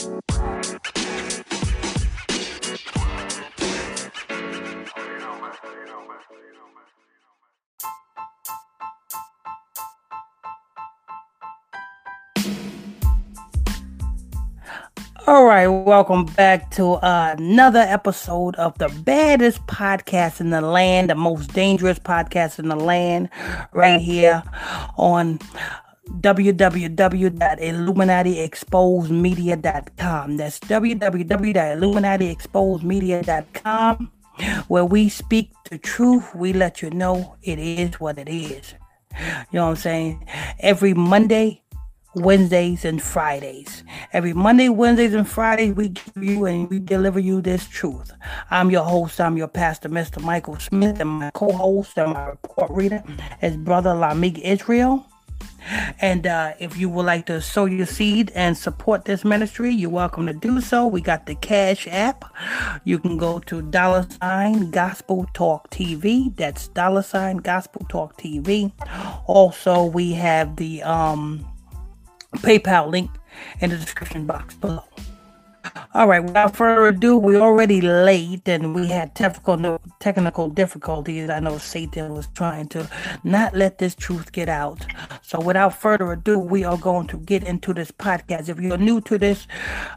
All right, welcome back to uh, another episode of the baddest podcast in the land, the most dangerous podcast in the land, right here on www.illuminatiexposedmedia.com. That's www.illuminatiexposedmedia.com, where we speak the truth. We let you know it is what it is. You know what I'm saying? Every Monday, Wednesdays and Fridays. Every Monday, Wednesdays, and Fridays, we give you and we deliver you this truth. I'm your host, I'm your pastor, Mr. Michael Smith, and my co host and my report reader is Brother Lamick Israel. And uh, if you would like to sow your seed and support this ministry, you're welcome to do so. We got the Cash App. You can go to dollar sign Gospel Talk TV. That's dollar sign Gospel Talk TV. Also, we have the um PayPal link in the description box below. All right, without further ado, we're already late and we had technical technical difficulties. I know Satan was trying to not let this truth get out. So without further ado, we are going to get into this podcast. If you're new to this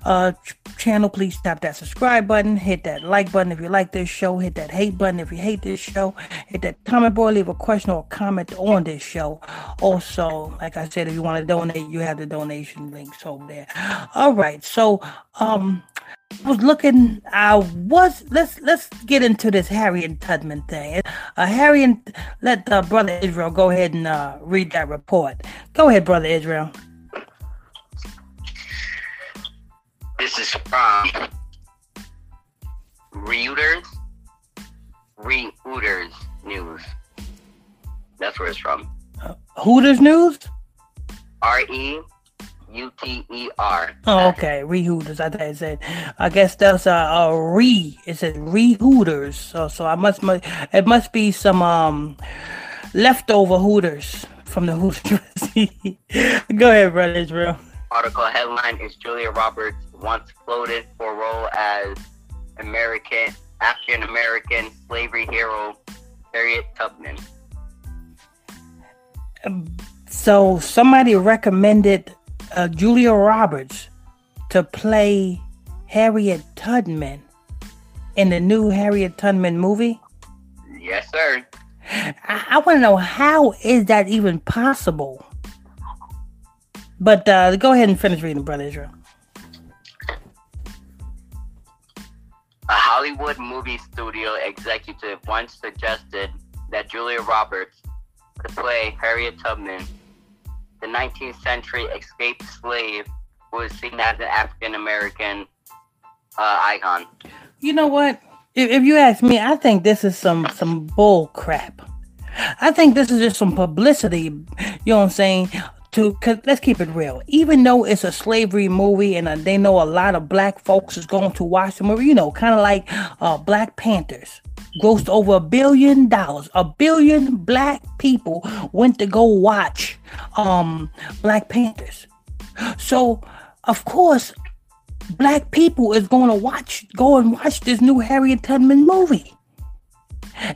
uh, channel, please tap that subscribe button, hit that like button if you like this show, hit that hate button if you hate this show, hit that comment board, leave a question or comment on this show. Also, like I said, if you want to donate, you have the donation links over there. All right, so um I was looking. I was. Let's let's get into this Harriet Tubman thing. Uh, and let uh, brother Israel go ahead and uh, read that report. Go ahead, brother Israel. This is from Reuters. Reuters News. That's where it's from. Uh, Hooters News. R E U T E R. Oh, okay. Re Hooters. I thought it said. I guess that's a, a re. It says re Hooters. So, so I must. It must be some um leftover Hooters from the Hooters. Go ahead, brother Israel. Article headline is Julia Roberts once floated for role as American African American slavery hero Harriet Tubman. Um, so somebody recommended uh, Julia Roberts to play Harriet Tubman in the new Harriet Tubman movie? Yes, sir. I, I want to know how is that even possible? But uh, go ahead and finish reading, Brother Israel. A Hollywood movie studio executive once suggested that Julia Roberts could play Harriet Tubman the 19th century escaped slave was seen as an African American uh, icon. You know what? If, if you ask me, I think this is some some bull crap. I think this is just some publicity. You know what I'm saying? To cause let's keep it real. Even though it's a slavery movie and uh, they know a lot of black folks is going to watch the movie, you know, kind of like uh, Black Panthers grossed over a billion dollars. A billion black people went to go watch um, Black Panthers. So, of course, black people is going to watch, go and watch this new Harriet Tubman movie.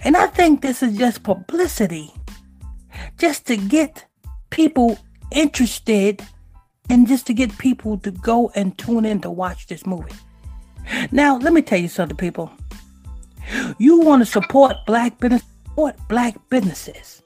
And I think this is just publicity, just to get people interested and just to get people to go and tune in to watch this movie. Now, let me tell you something, people. You want to support black business, support black businesses.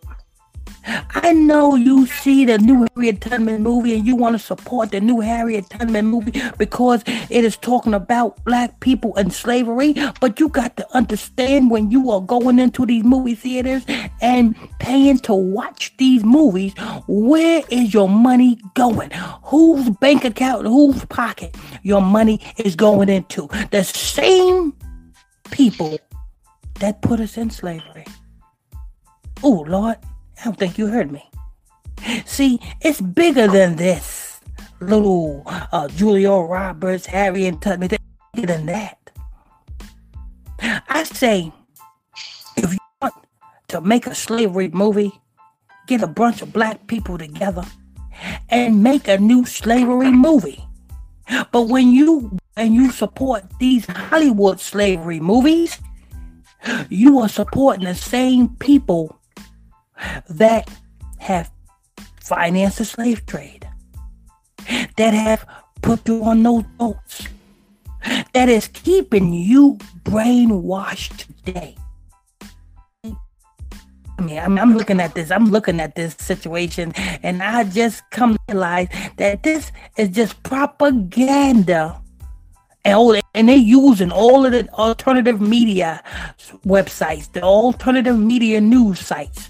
I know you see the new Harriet Tubman movie and you want to support the new Harriet Tubman movie because it is talking about black people and slavery. But you got to understand when you are going into these movie theaters and paying to watch these movies, where is your money going? Whose bank account, whose pocket your money is going into? The same people that put us in slavery. Oh, Lord, I don't think you heard me. See, it's bigger than this. Little uh, Julia Roberts, Harriet Tubman, bigger than that. I say, if you want to make a slavery movie, get a bunch of black people together and make a new slavery movie. But when you and you support these Hollywood slavery movies, you are supporting the same people that have financed the slave trade, that have put you on those boats, that is keeping you brainwashed today. I mean, I'm, I'm looking at this. I'm looking at this situation, and I just come to realize that this is just propaganda and and they using all of the alternative media websites, the alternative media news sites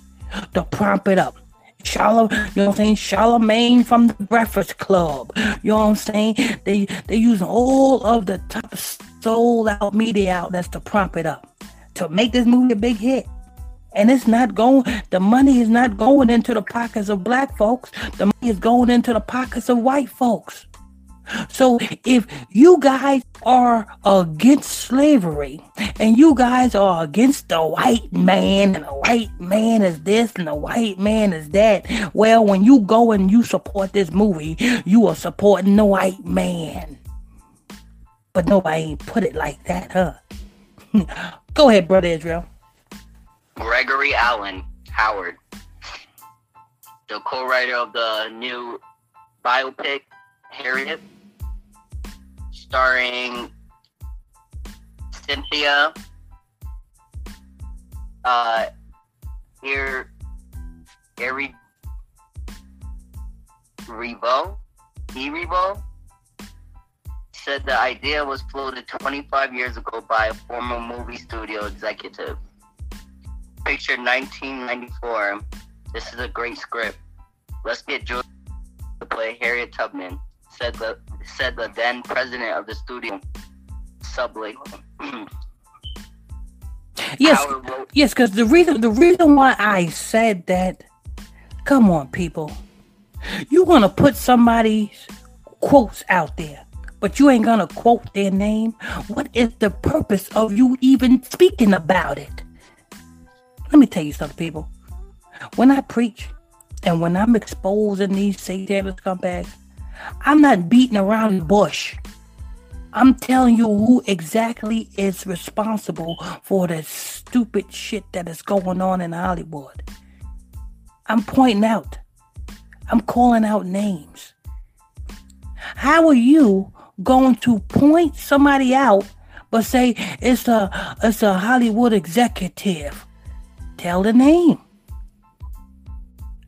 to prompt it up. Charlotte, you know what I'm saying? Charlemagne from the Breakfast Club. You know what I'm saying? They they using all of the top sold out media outlets to prompt it up to make this movie a big hit. And it's not going, the money is not going into the pockets of black folks. The money is going into the pockets of white folks. So if you guys are against slavery and you guys are against the white man and the white man is this and the white man is that, well, when you go and you support this movie, you are supporting the white man. But nobody ain't put it like that, huh? go ahead, brother Israel. Gregory Allen Howard, the co-writer of the new biopic Harriet, starring Cynthia uh Eri Revo Erivo said the idea was floated 25 years ago by a former movie studio executive. Picture 1994. This is a great script. Let's get Julie to play Harriet Tubman, said the said the then president of the studio, Subley. yes, yes, because the reason the reason why I said that, come on, people, you want to put somebody's quotes out there, but you ain't gonna quote their name. What is the purpose of you even speaking about it? Let me tell you something, people. When I preach and when I'm exposing these satanic scumbags, I'm not beating around the bush. I'm telling you who exactly is responsible for the stupid shit that is going on in Hollywood. I'm pointing out. I'm calling out names. How are you going to point somebody out but say it's a it's a Hollywood executive? Tell the name.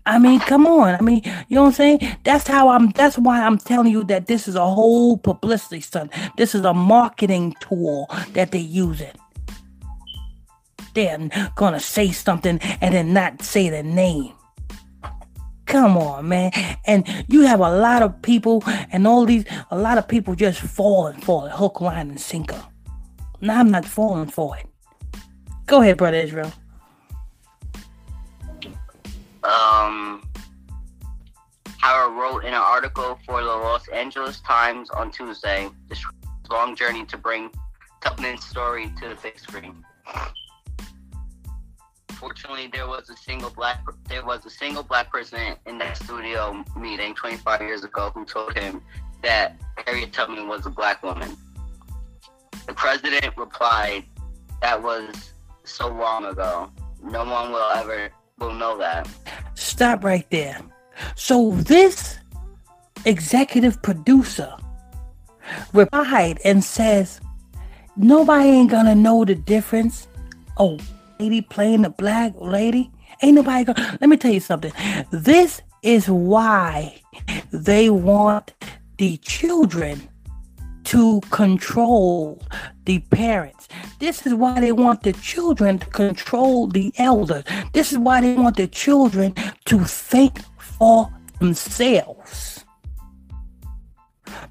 I mean, come on. I mean, you know what I'm saying? That's how I'm that's why I'm telling you that this is a whole publicity stunt. This is a marketing tool that they're using. They're gonna say something and then not say the name. Come on, man. And you have a lot of people and all these a lot of people just falling for it, hook, line, and sinker. Now I'm not falling for it. Go ahead, brother Israel um, Howard wrote in an article for the Los Angeles Times on Tuesday this long journey to bring Tubman's story to the big screen. Fortunately, there was a single black there was a single black person in that studio meeting 25 years ago who told him that Harriet Tubman was a black woman. The president replied, "That was so long ago. No one will ever will know that. Stop right there. So this executive producer replied and says, Nobody ain't gonna know the difference. Oh, lady playing the black lady. Ain't nobody gonna let me tell you something. This is why they want the children to control the parents. This is why they want the children to control the elders. This is why they want the children to think for themselves.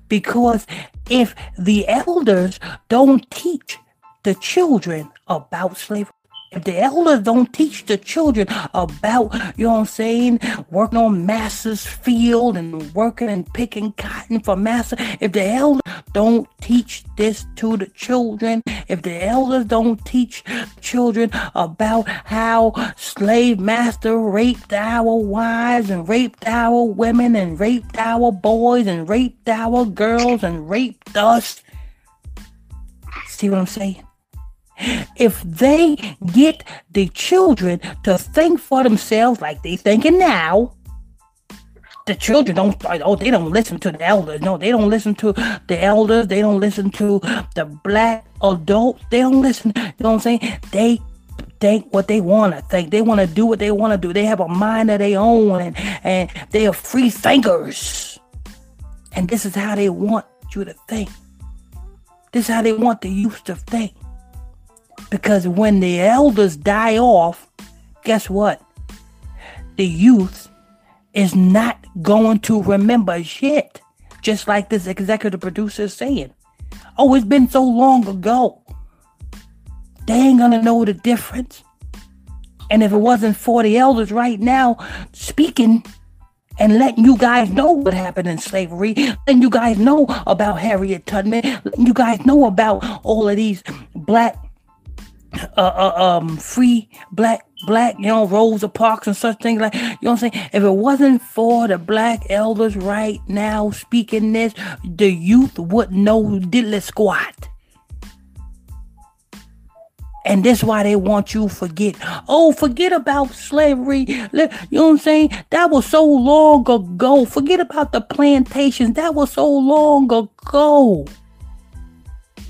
Because if the elders don't teach the children about slavery, if the elders don't teach the children about, you know what I'm saying, working on master's field and working and picking cotton for master, if the elders don't teach this to the children, if the elders don't teach children about how slave master raped our wives and raped our women and raped our boys and raped our girls and raped us, see what I'm saying? If they get the children to think for themselves like they thinking now, the children don't oh they don't listen to the elders. No they don't listen to the elders. They don't listen to the black adults. They don't listen you know what i'm saying? They think what they want to think. They want to do what they want to do. They have a mind of their own and, and they are free thinkers. And this is how they want you to think. This is how they want the youth to think because when the elders die off guess what the youth is not going to remember shit. Just like this executive producer is saying. Oh, it's been so long ago. They ain't gonna know the difference. And if it wasn't for the elders right now speaking and letting you guys know what happened in slavery, letting you guys know about Harriet Tubman, letting you guys know about all of these black uh, uh, um free black black you know Rosa Parks and such things like you know what I'm saying if it wasn't for the black elders right now speaking this the youth wouldn't know diddly squat and that's why they want you forget. Oh, forget about slavery. You know what I'm saying? That was so long ago. Forget about the plantations. That was so long ago.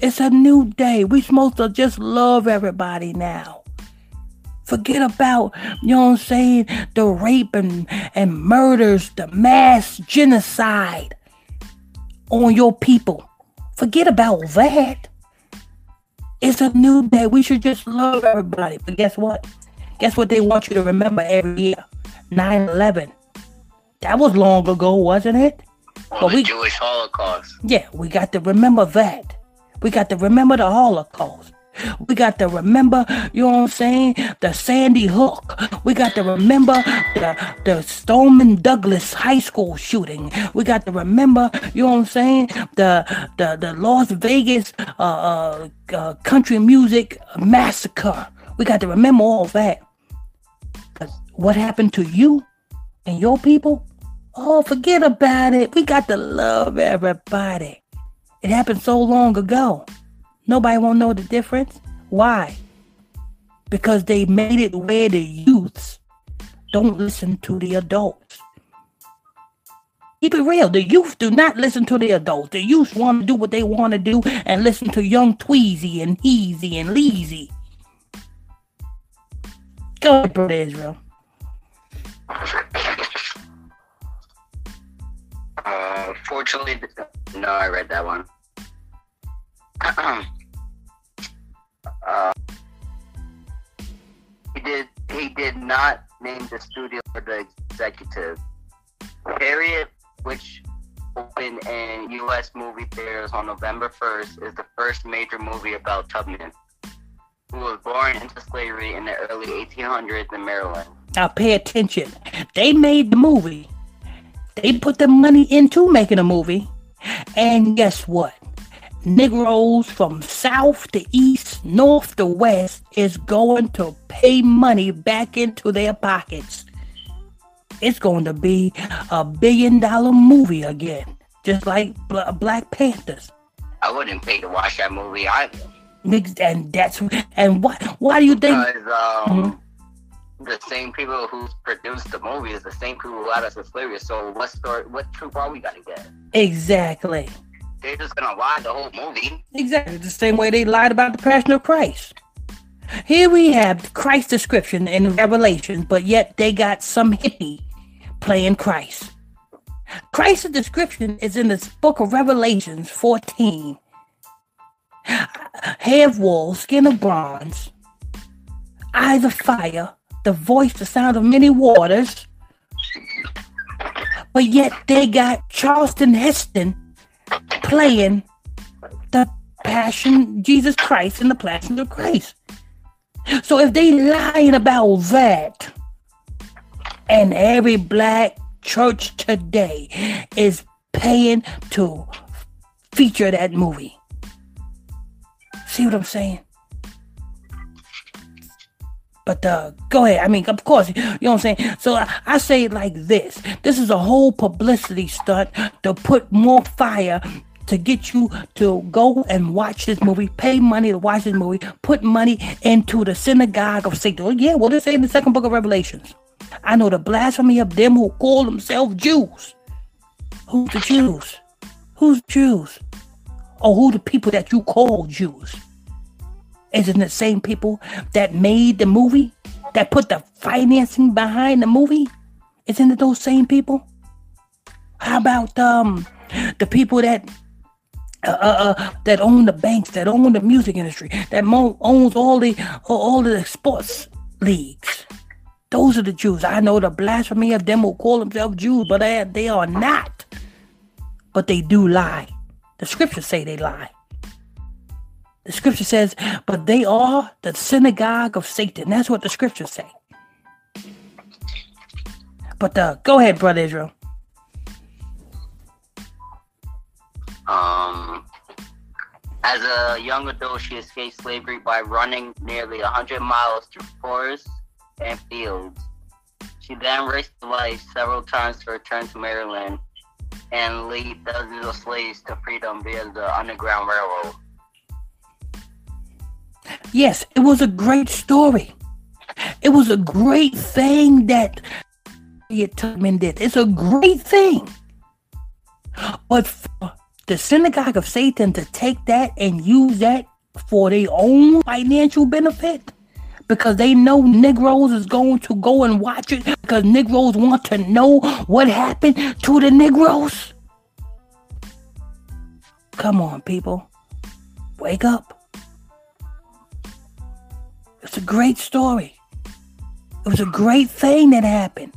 It's a new day. We supposed to just love everybody now. Forget about, you know what I'm saying, the rape and, and murders, the mass genocide on your people. Forget about that. It's a new day. We should just love everybody. But guess what? Guess what they want you to remember every year? 9 11. That was long ago, wasn't it? Well, the we, Jewish Holocaust. Yeah, we got to remember that. We got to remember the Holocaust. We got to remember, you know what I'm saying, the Sandy Hook. We got to remember the, the Stoneman Douglas High School shooting. We got to remember, you know what I'm saying, the the, the Las Vegas uh, uh, uh, country music massacre. We got to remember all that. What happened to you and your people? Oh, forget about it. We got to love everybody. It happened so long ago. Nobody won't know the difference. Why? Because they made it where the youths don't listen to the adults. Keep it real. The youth do not listen to the adults. The youth want to do what they want to do and listen to young Tweezy and Heezy and Leezy. Go ahead, Brother Israel. Uh, fortunately, no, I read that one. uh, he did. He did not name the studio or the executive. Harriet, which opened in U.S. movie theaters on November 1st, is the first major movie about Tubman, who was born into slavery in the early 1800s in Maryland. Now pay attention. They made the movie they put the money into making a movie. And guess what? Negroes from south to east, north to west is going to pay money back into their pockets. It's going to be a billion dollar movie again, just like Black Panthers. I wouldn't pay to watch that movie either. And that's and what? Why do you think? Because um, mm-hmm the same people who produced the movie is the same people who allowed us slavery. So what story, what truth are we gonna get? Exactly. They're just gonna lie the whole movie. Exactly the same way they lied about the Passion of Christ. Here we have Christ's description in Revelation, but yet they got some hippie playing Christ. Christ's description is in the book of Revelations 14. Hair of wool, skin of bronze, eyes of fire, the voice, the sound of many waters. But yet they got Charleston Heston playing the Passion Jesus Christ and the Passion of Christ. So if they lying about that, and every black church today is paying to feature that movie, See what I'm saying? But uh, go ahead. I mean, of course, you know what I'm saying. So I, say it like this: This is a whole publicity stunt to put more fire to get you to go and watch this movie, pay money to watch this movie, put money into the synagogue of Satan. Oh, yeah, well, say in the second book of Revelations. I know the blasphemy of them who call themselves Jews. Who's the Jews? Who's Jews? Or who the people that you call Jews? Isn't the same people that made the movie? That put the financing behind the movie? Isn't it those same people? How about um the people that uh, uh, uh, that own the banks, that own the music industry, that mo- owns all the all the sports leagues. Those are the Jews. I know the blasphemy of them will call themselves Jews, but they, they are not. But they do lie. The scriptures say they lie. The scripture says, but they are the synagogue of Satan. That's what the scriptures say. But uh, go ahead, brother Israel. Um, as a young adult, she escaped slavery by running nearly 100 miles through forests and fields. She then risked life several times to return to Maryland and lead dozens of slaves to freedom via the Underground Railroad. Yes, it was a great story. It was a great thing that Tubman did. It's a great thing. But for the synagogue of Satan to take that and use that for their own financial benefit because they know Negroes is going to go and watch it because Negroes want to know what happened to the Negroes. Come on, people. Wake up. It's a great story. It was a great thing that happened.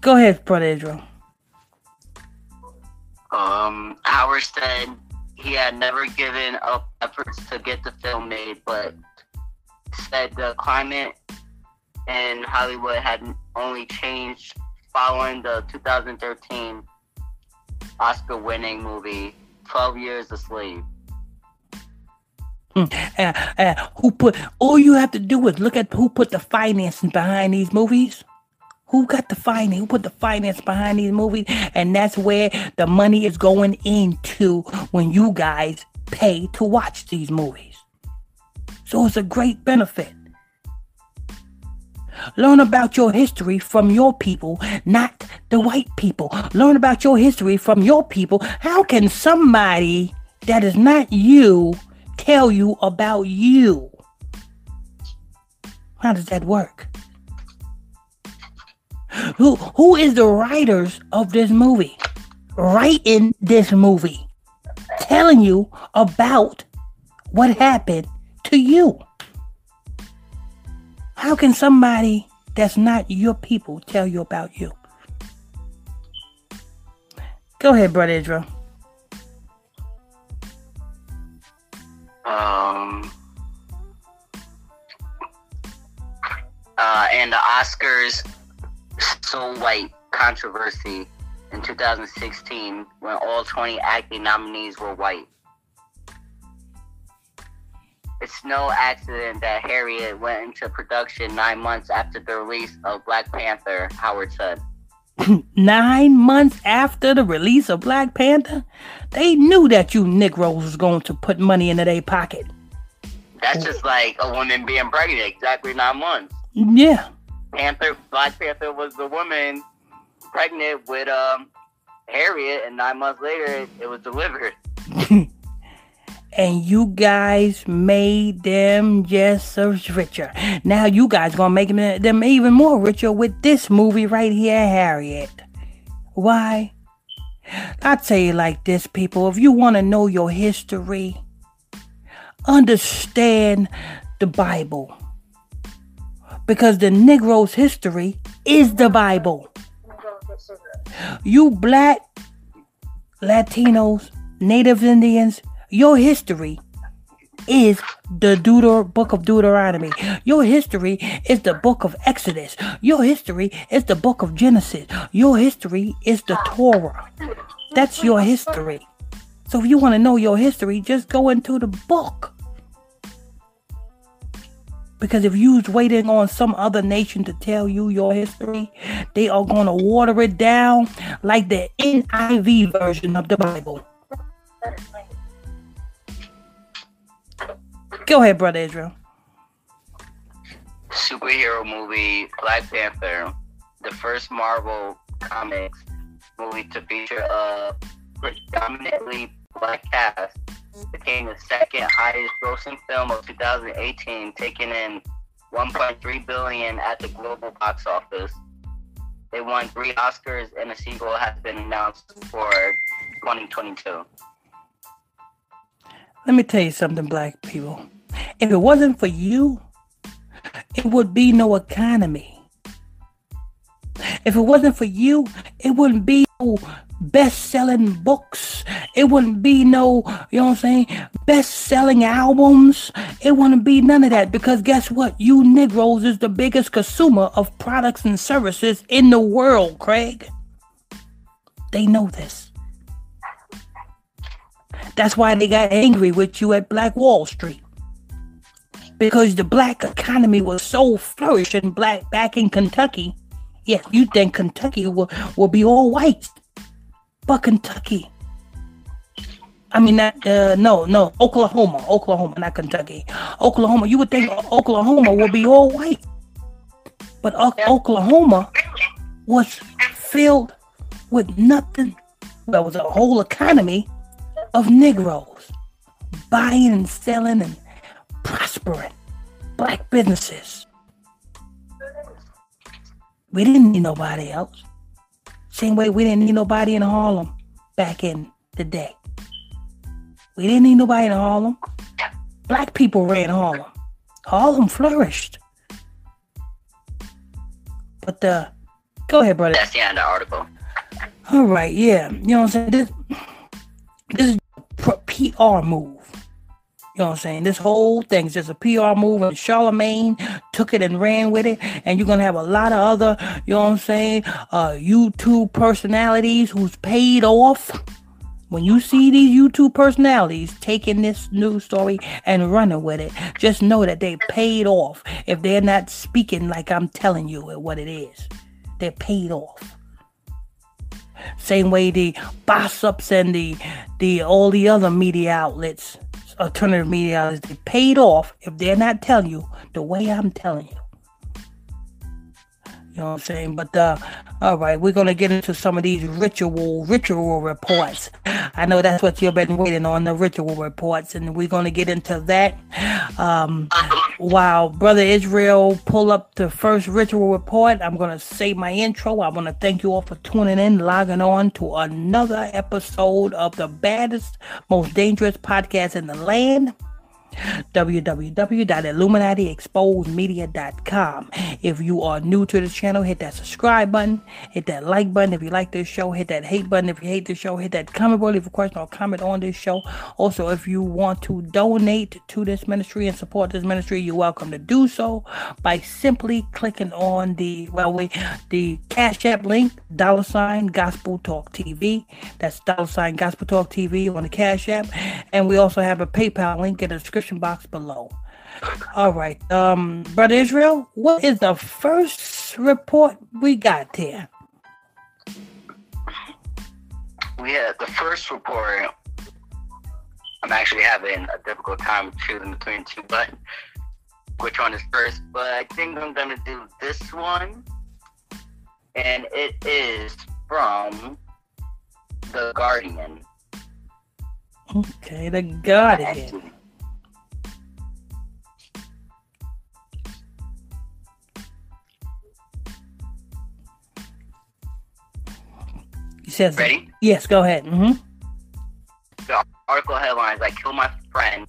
Go ahead, Brother Israel. Um, Howard said he had never given up efforts to get the film made, but said the climate in Hollywood had only changed following the 2013 Oscar winning movie 12 Years a Slave. Mm, uh, uh, who put all you have to do is look at who put the financing behind these movies who got the finance? Who put the finance behind these movies? And that's where the money is going into when you guys pay to watch these movies. So it's a great benefit. Learn about your history from your people, not the white people. Learn about your history from your people. How can somebody that is not you tell you about you? How does that work? Who who is the writers of this movie? Writing this movie. Telling you about what happened to you. How can somebody that's not your people tell you about you? Go ahead, brother Israel. Um, uh, and the Oscars so White controversy in 2016 when all 20 acting nominees were white. It's no accident that Harriet went into production nine months after the release of Black Panther, Howard said. nine months after the release of Black Panther? They knew that you Negroes was going to put money into their pocket. That's just like a woman being pregnant, exactly nine months. Yeah. Panther, Black Panther was the woman pregnant with um Harriet, and nine months later it, it was delivered. and you guys made them just richer. Now you guys gonna make them, them even more richer with this movie right here, Harriet. Why? I tell you like this, people. If you want to know your history, understand the Bible because the Negro's history is the Bible. You black, Latinos, Native Indians, your history is the Deuter book of Deuteronomy. Your history is the book of Exodus. Your history is the book of Genesis. Your history is the Torah. That's your history. So if you want to know your history, just go into the book. Because if you was waiting on some other nation to tell you your history, they are going to water it down like the NIV version of the Bible. Go ahead, brother Israel. Superhero movie Black Panther, the first Marvel Comics movie to feature a predominantly black cast, became the second highest grossing film of 2018, taking in 1.3 billion at the global box office. They won three Oscars, and a sequel has been announced for 2022. Let me tell you something, black people. If it wasn't for you, it would be no economy. If it wasn't for you, it wouldn't be no best-selling books. It wouldn't be no, you know what I'm saying, best-selling albums. It wouldn't be none of that because guess what? You Negroes is the biggest consumer of products and services in the world, Craig. They know this. That's why they got angry with you at Black Wall Street. Because the black economy was so flourishing black back in Kentucky. Yes, you think Kentucky will, will be all white. But Kentucky. I mean, not, uh, no, no, Oklahoma, Oklahoma, not Kentucky. Oklahoma, you would think Oklahoma will be all white. But o- Oklahoma was filled with nothing. There was a whole economy of Negroes buying and selling and prospering. Black businesses. We didn't need nobody else. Same way we didn't need nobody in Harlem back in the day. We didn't need nobody in Harlem. Black people ran Harlem. Harlem flourished. But uh go ahead, brother. That's the end of the article. All right, yeah. You know what I'm saying? This this is a PR move. You know what I'm saying? This whole thing is just a PR move, and Charlemagne took it and ran with it. And you're gonna have a lot of other, you know what I'm saying, uh, YouTube personalities who's paid off. When you see these YouTube personalities taking this news story and running with it, just know that they paid off. If they're not speaking like I'm telling you what it is, they're paid off. Same way the boss ups and the the all the other media outlets, alternative media they paid off if they're not telling you the way I'm telling you. You know what I'm saying? But uh all right, we're gonna get into some of these ritual ritual reports. I know that's what you've been waiting on, the ritual reports, and we're gonna get into that. Um while Brother Israel pull up the first ritual report, I'm gonna say my intro. I wanna thank you all for tuning in, logging on to another episode of the baddest, most dangerous podcast in the land www.illuminatiexposedmedia.com. If you are new to the channel, hit that subscribe button, hit that like button. If you like this show, hit that hate button. If you hate the show, hit that comment button. Leave a question or comment on this show. Also, if you want to donate to this ministry and support this ministry, you're welcome to do so by simply clicking on the well, we the Cash App link, dollar sign Gospel Talk TV. That's dollar sign Gospel Talk TV on the Cash App, and we also have a PayPal link in the description box below. All right, um, brother Israel, what is the first report we got there? We had the first report. I'm actually having a difficult time choosing between two, but which one is first? But I think I'm gonna do this one, and it is from the Guardian. Okay, the Guardian. Says, Ready? Yes, go ahead. hmm The article headlines: "I killed my friend,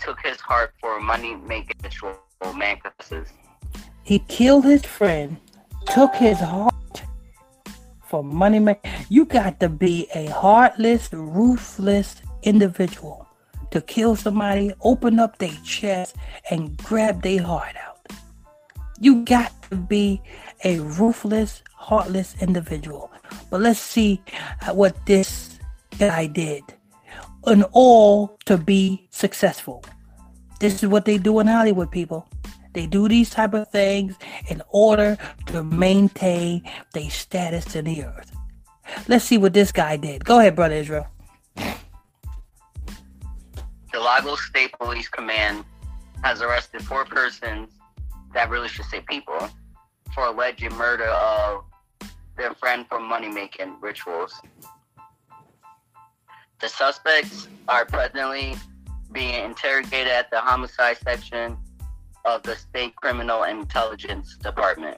took his heart for money making ritual." Man confesses. He killed his friend, took his heart for money. Ma- you got to be a heartless, ruthless individual to kill somebody, open up their chest, and grab their heart out. You got to be a ruthless, heartless individual. But let's see uh, what this guy did. in all to be successful. This is what they do in Hollywood, people. They do these type of things in order to maintain their status in the earth. Let's see what this guy did. Go ahead, brother Israel. The Lagos State Police Command has arrested four persons, that really should say people, for alleged murder of their friend for money making rituals. The suspects are presently being interrogated at the homicide section of the State Criminal Intelligence Department.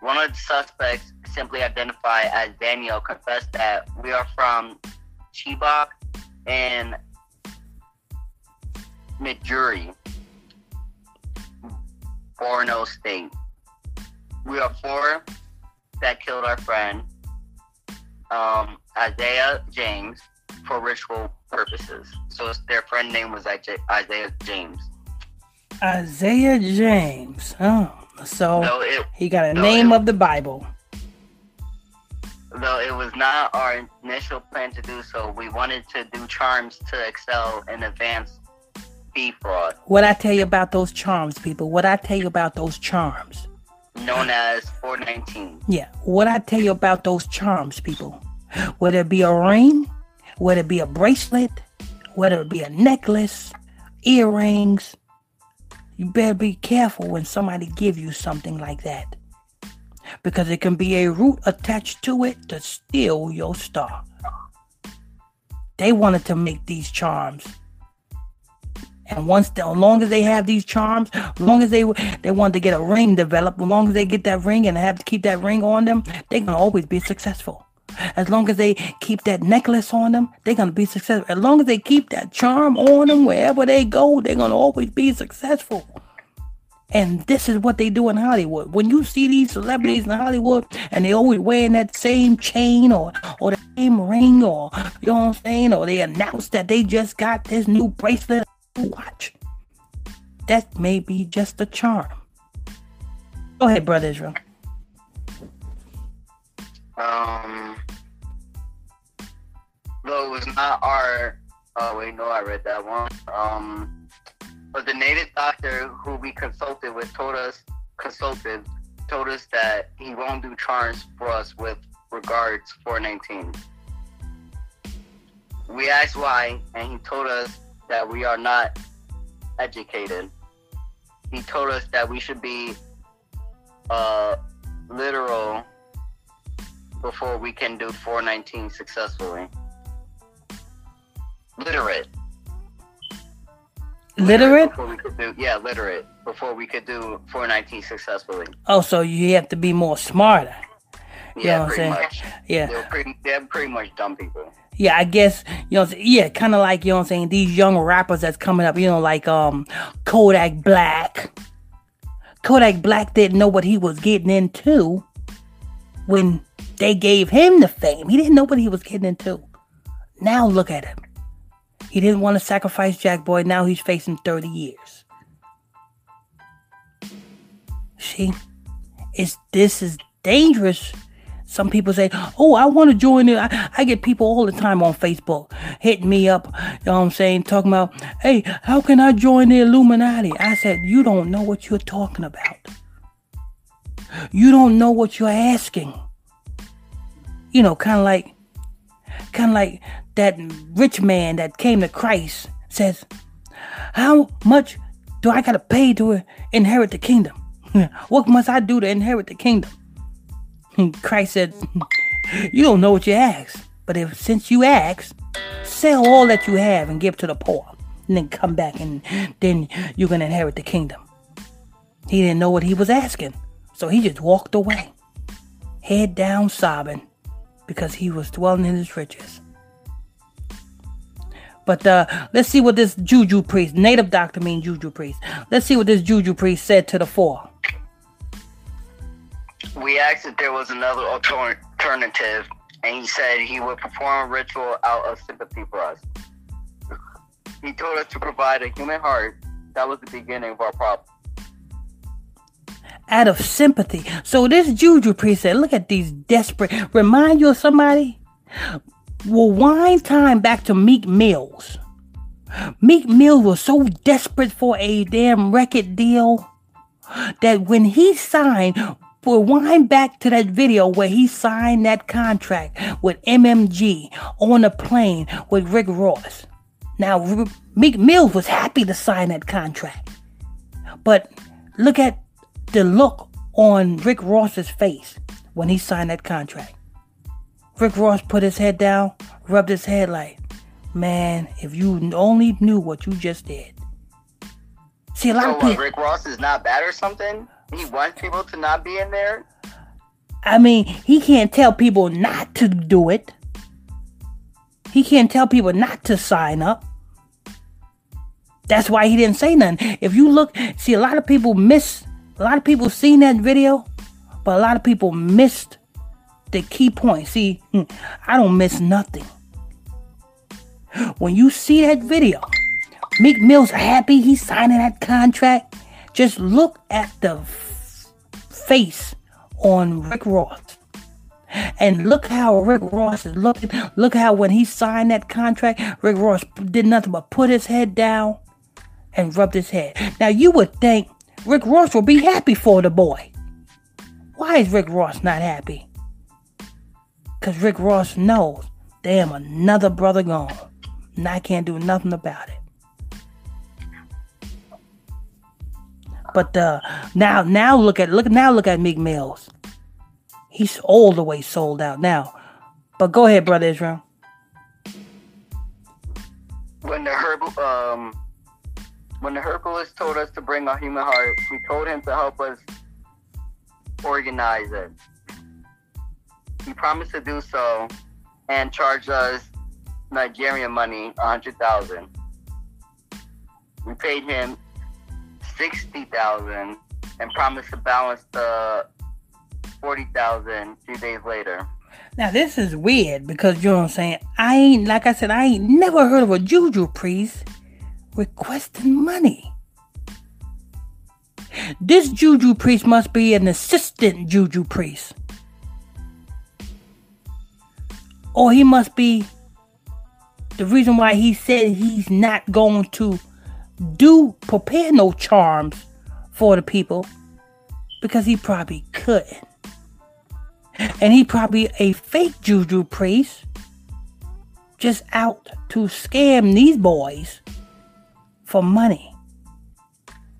One of the suspects, simply identified as Daniel, confessed that we are from Chibok and Midjuri, Borno State. We are four that killed our friend, um, Isaiah James, for ritual purposes. So their friend name was Isaiah James. Isaiah James. Oh, so no, it, he got a no, name it, of the Bible. Though it was not our initial plan to do so, we wanted to do charms to excel in advance fee fraud. What I tell you about those charms, people? What I tell you about those charms? Known as 419. Yeah. What I tell you about those charms, people? Whether it be a ring, whether it be a bracelet, whether it be a necklace, earrings, you better be careful when somebody give you something like that. Because it can be a root attached to it to steal your star. They wanted to make these charms. And once, as long as they have these charms, as long as they they want to get a ring developed, as long as they get that ring and have to keep that ring on them, they're gonna always be successful. As long as they keep that necklace on them, they're gonna be successful. As long as they keep that charm on them wherever they go, they're gonna always be successful. And this is what they do in Hollywood. When you see these celebrities in Hollywood and they always wearing that same chain or or the same ring or you know what I'm saying, or they announce that they just got this new bracelet watch. That may be just a charm. Go ahead, brother Israel. Um, though it was not our. Oh wait, no, I read that one. Um, but the native doctor who we consulted with told us consulted told us that he won't do charms for us with regards 419. We asked why, and he told us that we are not educated. He told us that we should be uh, literal before we can do 419 successfully. Literate. Literate? Before we could do, yeah, literate. Before we could do 419 successfully. Oh, so you have to be more smarter. You yeah, pretty much. Yeah. They're pretty, they're pretty much dumb people. Yeah, I guess you know. Yeah, kind of like you know. what I'm saying these young rappers that's coming up. You know, like um Kodak Black. Kodak Black didn't know what he was getting into when they gave him the fame. He didn't know what he was getting into. Now look at him. He didn't want to sacrifice Jack Boy. Now he's facing 30 years. See, it's this is dangerous. Some people say, "Oh, I want to join it." I, I, get people all the time on Facebook hitting me up. You know what I'm saying? Talking about, "Hey, how can I join the Illuminati?" I said, "You don't know what you're talking about. You don't know what you're asking." you know, kind of like, kind of like that rich man that came to Christ says, "How much do I gotta pay to inherit the kingdom? what must I do to inherit the kingdom?" Christ said, "You don't know what you ask, but if since you ask, sell all that you have and give to the poor, and then come back and then you're gonna inherit the kingdom." He didn't know what he was asking, so he just walked away, head down, sobbing because he was dwelling in his riches. But uh, let's see what this juju priest, native doctor means juju priest. Let's see what this juju priest said to the four. We asked if there was another alternative, and he said he would perform a ritual out of sympathy for us. He told us to provide a human heart. That was the beginning of our problem out of sympathy. So this juju priest said, look at these desperate, remind you of somebody? Well, wind time back to Meek Mills. Meek Mills was so desperate for a damn record deal that when he signed, we'll wind back to that video where he signed that contract with MMG on a plane with Rick Ross. Now, Meek Mills was happy to sign that contract. But look at the look on Rick Ross's face when he signed that contract. Rick Ross put his head down, rubbed his head like, man, if you only knew what you just did. See, a lot so, of people. Rick Ross is not bad or something? He wants people to not be in there? I mean, he can't tell people not to do it. He can't tell people not to sign up. That's why he didn't say nothing. If you look, see, a lot of people miss, a lot of people seen that video, but a lot of people missed the key point. See, hmm, I don't miss nothing. When you see that video, Meek Mill's happy he's signing that contract. Just look at the f- face on Rick Ross. And look how Rick Ross is looking. Look how when he signed that contract, Rick Ross did nothing but put his head down and rubbed his head. Now you would think Rick Ross would be happy for the boy. Why is Rick Ross not happy? Because Rick Ross knows, damn, another brother gone. And I can't do nothing about it. But uh, now, now look at look now look at Meek Mills. He's all the way sold out now. But go ahead, brother Israel. When the herb um when the herbalist told us to bring our human heart, we told him to help us organize it. He promised to do so and charged us Nigerian money, a hundred thousand. We paid him sixty thousand and promised to balance the forty thousand two days later. Now this is weird because you know what I'm saying. I ain't like I said. I ain't never heard of a juju priest requesting money. This juju priest must be an assistant juju priest. Or he must be the reason why he said he's not going to do prepare no charms for the people because he probably couldn't. And he probably a fake juju priest just out to scam these boys for money.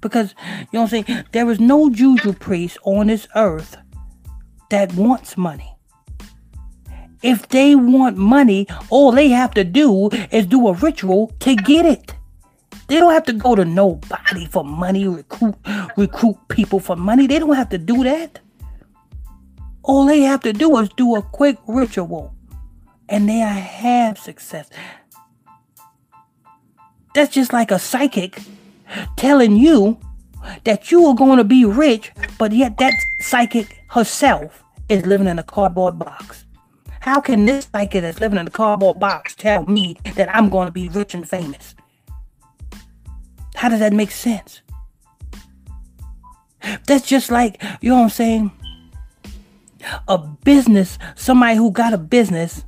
Because you know what I'm saying? There is no juju priest on this earth that wants money. If they want money, all they have to do is do a ritual to get it. They don't have to go to nobody for money, recruit recruit people for money. They don't have to do that. All they have to do is do a quick ritual and they have success. That's just like a psychic telling you that you are going to be rich, but yet that psychic herself is living in a cardboard box. How can this psychic that's living in a cardboard box tell me that I'm going to be rich and famous? How does that make sense? That's just like, you know what I'm saying? A business, somebody who got a business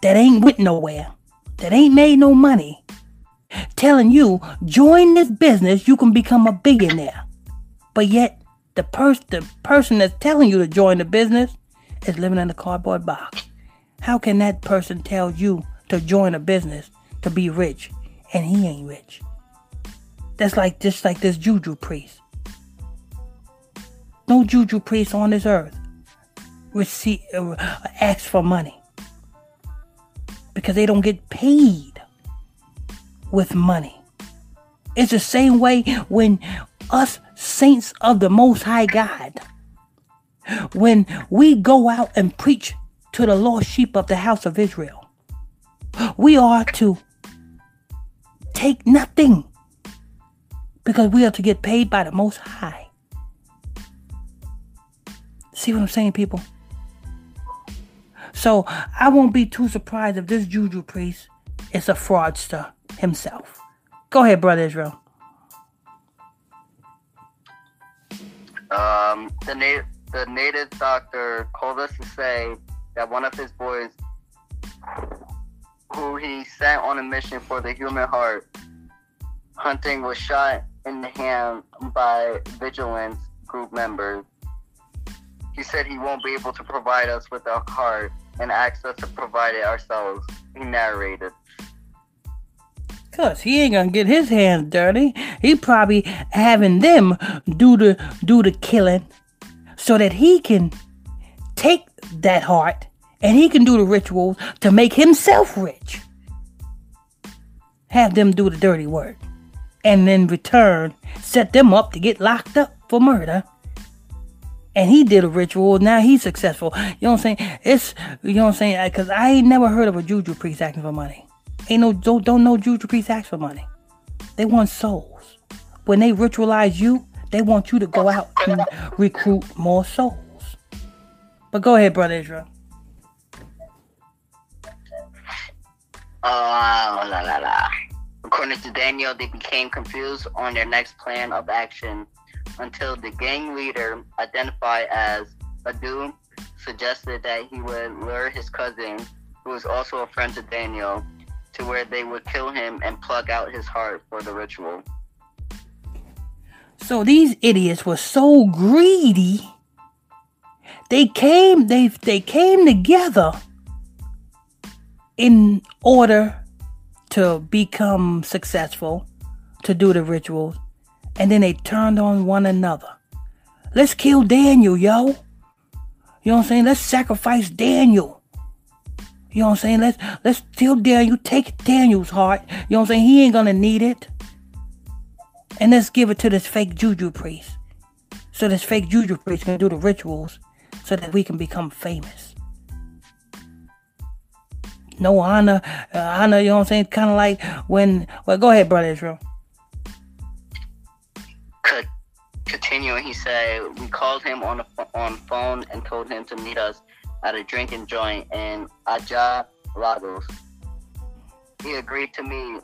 that ain't went nowhere, that ain't made no money, telling you, join this business, you can become a billionaire. But yet, the, pers- the person that's telling you to join the business is living in a cardboard box. How can that person tell you to join a business to be rich and he ain't rich? That's like just like this juju priest. No juju priest on this earth receive uh, ask for money because they don't get paid with money. It's the same way when us saints of the Most High God when we go out and preach to the lost sheep of the house of Israel, we are to take nothing because we are to get paid by the Most High. See what I'm saying, people? So I won't be too surprised if this juju priest is a fraudster himself. Go ahead, brother Israel. Um, the native the native doctor called us to say that one of his boys who he sent on a mission for the human heart. Hunting was shot in the hand by vigilance group members. He said he won't be able to provide us with a heart and asked us to provide it ourselves. He narrated. Cause he ain't gonna get his hands dirty. He probably having them do the do the killing so that he can take that heart and he can do the rituals to make himself rich. Have them do the dirty work. And then return, set them up to get locked up for murder. And he did a ritual, now he's successful. You know what I'm saying? It's you know what I'm saying? Cause I ain't never heard of a juju priest asking for money. Ain't no don't, don't know juju priests ask for money. They want souls. When they ritualize you, they want you to go out and recruit more souls. But go ahead, brother Israel. Uh, la, la, la. According to Daniel, they became confused on their next plan of action until the gang leader, identified as Adu, suggested that he would lure his cousin, who was also a friend to Daniel, to where they would kill him and plug out his heart for the ritual. So these idiots were so greedy. They came they they came together in order to become successful, to do the rituals, and then they turned on one another. Let's kill Daniel, yo. You know what I'm saying? Let's sacrifice Daniel. You know what I'm saying? Let's let's kill Daniel. Take Daniel's heart. You know what I'm saying? He ain't gonna need it. And let's give it to this fake juju priest. So this fake juju priest can do the rituals so that we can become famous no honor, uh, honor. You know what I'm saying? Kind of like when. Well, go ahead, brother Israel. Continuing, he said, "We called him on a, on phone and told him to meet us at a drinking joint in Aja Lagos. He agreed to meet.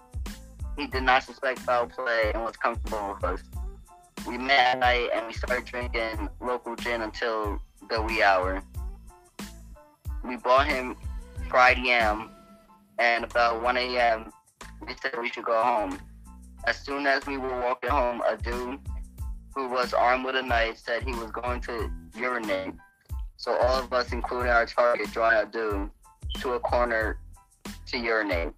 He did not suspect foul play and was comfortable with us. We met at night and we started drinking local gin until the wee hour. We bought him fried yam, and about 1 a.m., we said we should go home. As soon as we were walking home, a dude who was armed with a knife said he was going to urinate. So all of us, including our target, joined a dude to a corner to urinate.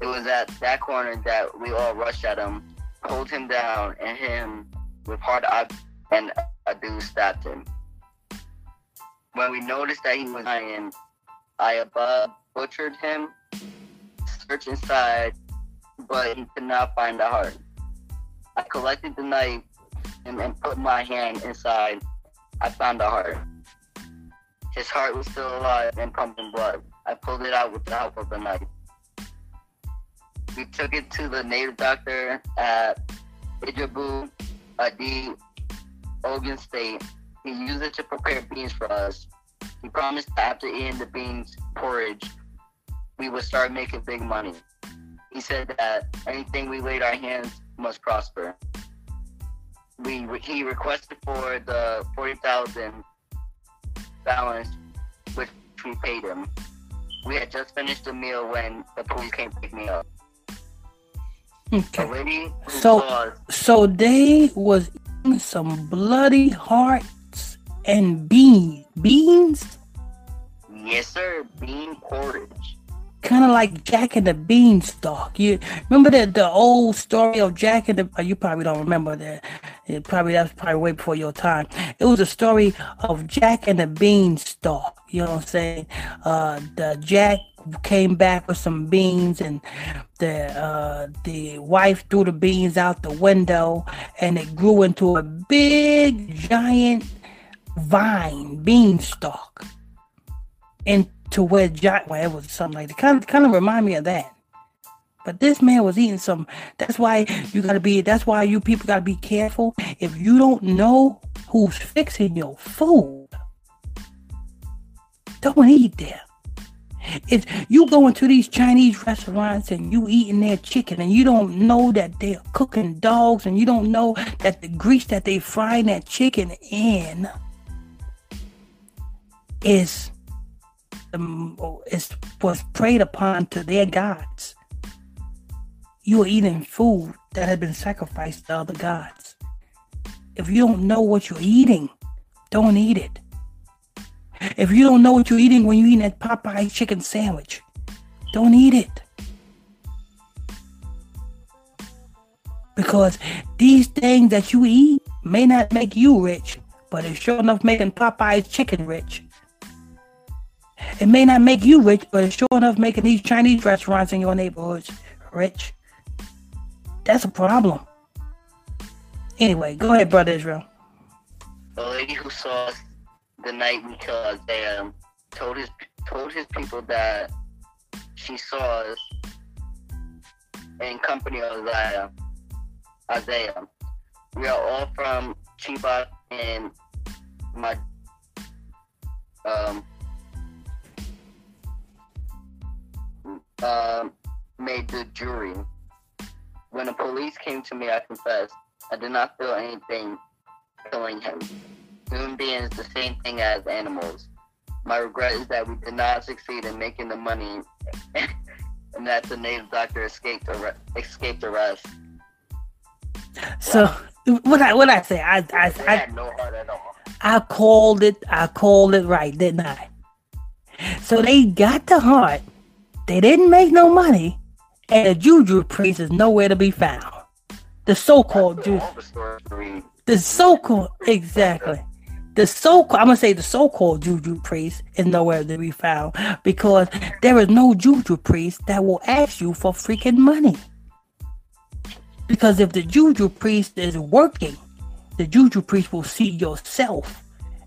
It was at that corner that we all rushed at him, pulled him down, and him with hard objects, and a dude stabbed him. When we noticed that he was dying, I above butchered him, searched inside, but he could not find the heart. I collected the knife and, put my hand inside. I found the heart. His heart was still alive and pumping blood. I pulled it out with the help of the knife. We took it to the native doctor at Ijebu, Adi, Ogun State. He used it to prepare beans for us. He promised that after eating the beans porridge, we would start making big money. He said that anything we laid our hands must prosper. We he requested for the forty thousand balance, which we paid him. We had just finished the meal when the police came to pick me up. Okay. So, so they was eating some bloody hearts and beans beans? Yes, sir. Bean porridge. Kind of like Jack and the Beanstalk. You remember the the old story of Jack and the? Uh, you probably don't remember that. It probably that's probably way before your time. It was a story of Jack and the Beanstalk. You know what I'm saying? Uh, the Jack came back with some beans and the uh, the wife threw the beans out the window and it grew into a big giant vine beanstalk into where Jack well it was something like that. Kind of kind of remind me of that. But this man was eating some. That's why you gotta be. That's why you people gotta be careful. If you don't know who's fixing your food, don't eat there. If you go into these Chinese restaurants and you eating their chicken and you don't know that they're cooking dogs and you don't know that the grease that they frying that chicken in is um, is was preyed upon to their gods. You are eating food that had been sacrificed to other gods. If you don't know what you're eating, don't eat it. If you don't know what you're eating when you're eating that Popeye chicken sandwich, don't eat it. Because these things that you eat may not make you rich, but it's sure enough making Popeye's chicken rich. It may not make you rich, but it's sure enough making these Chinese restaurants in your neighborhoods rich. That's a problem. Anyway, go ahead, Brother Israel. The lady who saw us the night we killed Isaiah told his told his people that she saw us in company of Isaiah. Isaiah. We are all from Chiba and my um um made the jury. When the police came to me, I confessed. I did not feel anything killing him. Human beings the same thing as animals. My regret is that we did not succeed in making the money and that the native doctor escaped escaped arrest. So what I what I say, I I I, had no heart at all. I called it I called it right, didn't I? So they got the heart, they didn't make no money, and the juju priest is nowhere to be found. The so-called juju. The the so-called exactly. The so-called i'm gonna say the so-called juju priest is nowhere to be found because there is no juju priest that will ask you for freaking money. Because if the juju priest is working the juju priest will see yourself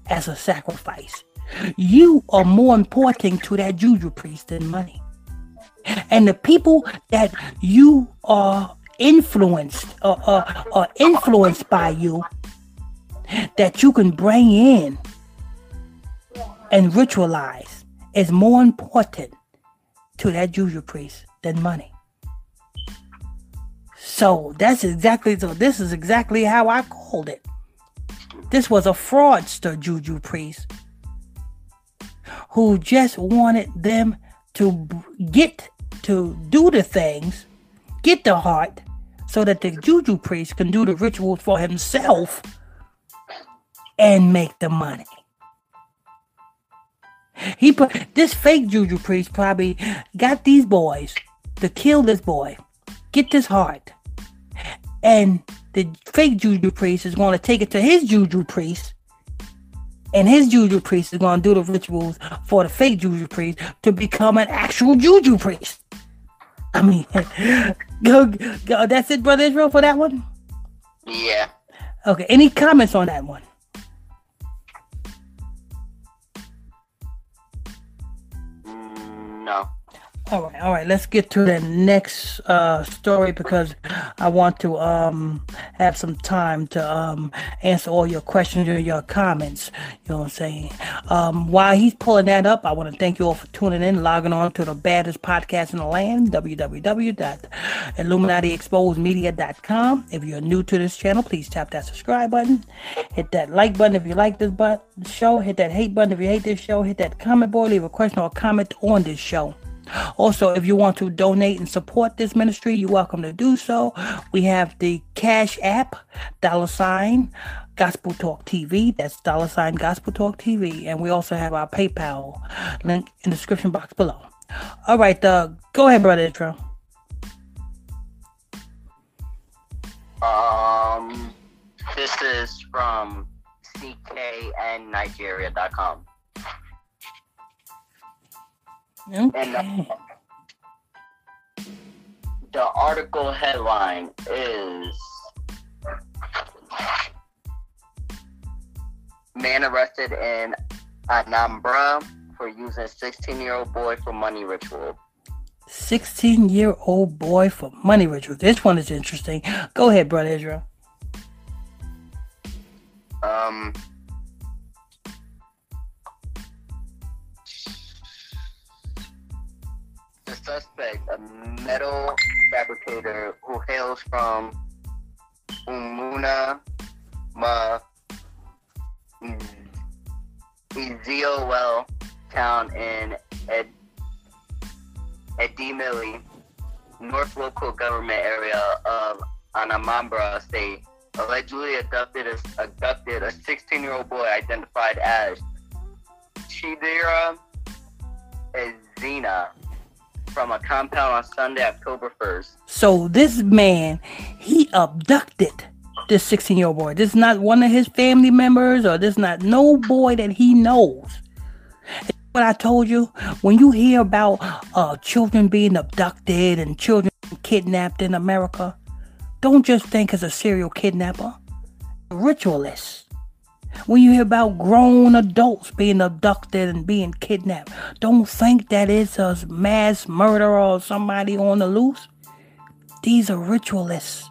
as a sacrifice. You are more important to that juju priest than money and the people that you are influenced or, or, or influenced by you that you can bring in and ritualize is more important to that juju priest than money. So that's exactly so. This is exactly how I called it. This was a fraudster juju priest who just wanted them to get to do the things, get the heart, so that the juju priest can do the rituals for himself and make the money. He put this fake juju priest probably got these boys to kill this boy, get this heart, and the fake juju priest is going to take it to his juju priest, and his juju priest is going to do the rituals for the fake juju priest to become an actual juju priest. I mean, go, go, that's it, brother Israel, for that one. Yeah. Okay, any comments on that one? All right, all right. Let's get to the next uh, story because I want to um, have some time to um, answer all your questions or your comments. You know what I'm saying? Um, while he's pulling that up, I want to thank you all for tuning in, logging on to the baddest podcast in the land, www.illuminatiexposedmedia.com. If you're new to this channel, please tap that subscribe button, hit that like button if you like this but- show, hit that hate button if you hate this show, hit that comment board, leave a question or a comment on this show. Also, if you want to donate and support this ministry, you're welcome to do so. We have the Cash App, dollar sign, Gospel Talk TV. That's dollar sign Gospel Talk TV. And we also have our PayPal link in the description box below. All right, uh, go ahead, brother Intro. Um, this is from cknnigeria.com. And Okay. uh, the article headline is Man arrested in Anambra for using 16 year old boy for money ritual. 16 year old boy for money ritual. This one is interesting. Go ahead, brother Israel. Um, the suspect, a metal fabricator who hails from Umuna Ma Eziowelle town in Ed, Idemili, North local government area of Anambra State, allegedly abducted a, abducted a 16-year-old boy identified as Chidera Ezina from a compound on Sunday, October 1st. So this man, he abducted this 16 year old boy. This is not one of his family members, or this is not no boy that he knows. What I told you, when you hear about uh, children being abducted and children kidnapped in America, don't just think it's a serial kidnapper, ritualist. When you hear about grown adults being abducted and being kidnapped, don't think that it's a mass murderer or somebody on the loose. These are ritualists.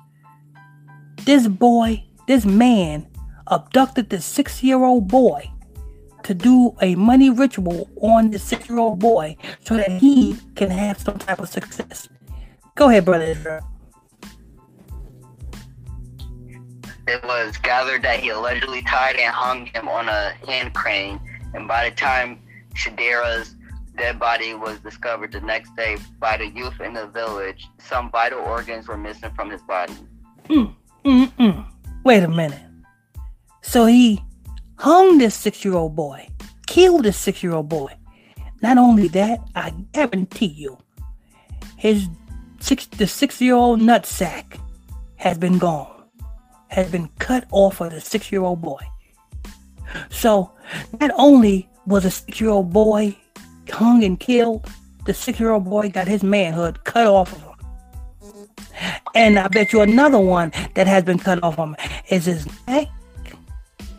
This boy, this man, abducted this six year old boy to do a money ritual on the six year old boy so that he can have some type of success. Go ahead, brother Israel. It was gathered that he allegedly tied and hung him on a hand crane, and by the time Shadera's dead body was discovered the next day by the youth in the village, some vital organs were missing from his body. Mm, mm, mm. Wait a minute. So he hung this six year old boy, killed this six year old boy. Not only that, I guarantee you, his six the six year old nutsack has been gone has been cut off of the six year old boy. So not only was a six year old boy hung and killed, the six year old boy got his manhood cut off of him. And I bet you another one that has been cut off of him is his neck,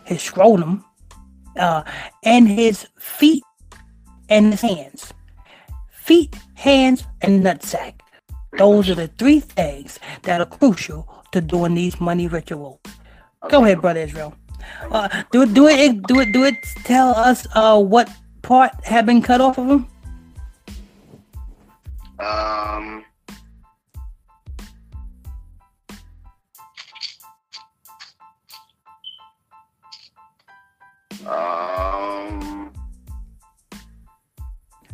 his scrotum, uh, and his feet and his hands. Feet, hands, and nutsack. Those are the three things that are crucial to doing these money rituals. Go ahead, brother Israel. Uh, do it, do it, do it, do it. Tell us uh, what part have been cut off of him. Um. Um.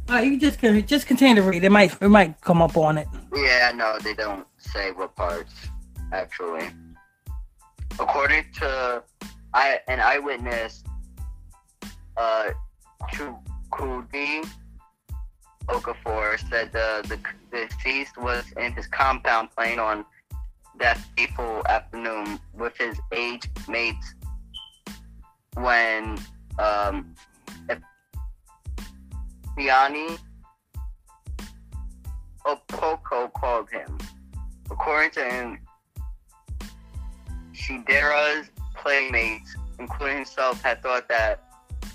Uh, you just can just continue to read. It might it might come up on it. Yeah, no, they don't say what parts actually. According to I, an eyewitness, uh, Chukwudi Okafor said the, the, deceased was in his compound playing on that fateful afternoon with his age mates when um, Fiani Opoko called him. According to him, Shidera's playmates, including himself, had thought that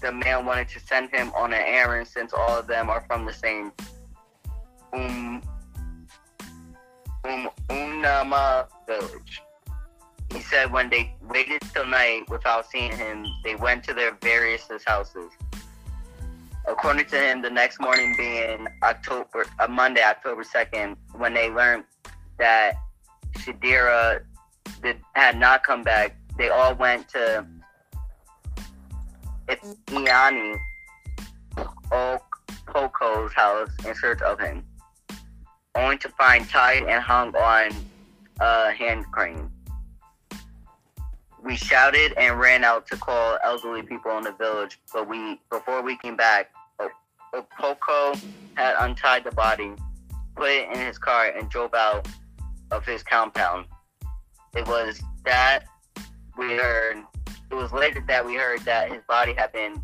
the man wanted to send him on an errand since all of them are from the same um, um, Unama village. He said when they waited till night without seeing him, they went to their various houses. According to him, the next morning being October, uh, Monday, October 2nd, when they learned that Shidera did had not come back, they all went to Iani Poco's house in search of him, only to find tied and hung on a hand crane. We shouted and ran out to call elderly people in the village, but we before we came back, Poco had untied the body, put it in his car, and drove out of his compound it was that we heard. It was later that we heard that his body had been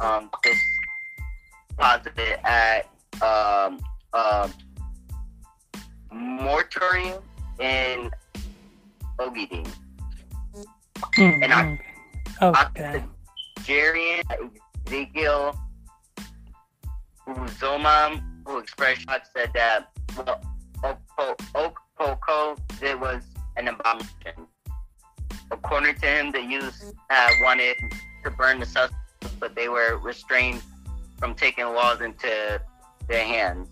um, deposited at um, uh, mortuary in Ogidi. Mm-hmm. And I, okay. Jarian Ezekiel Uzoma, who expressed said that well, Okpoko, it was an abomination. According to him, the youth had uh, wanted to burn the suspects, but they were restrained from taking laws into their hands.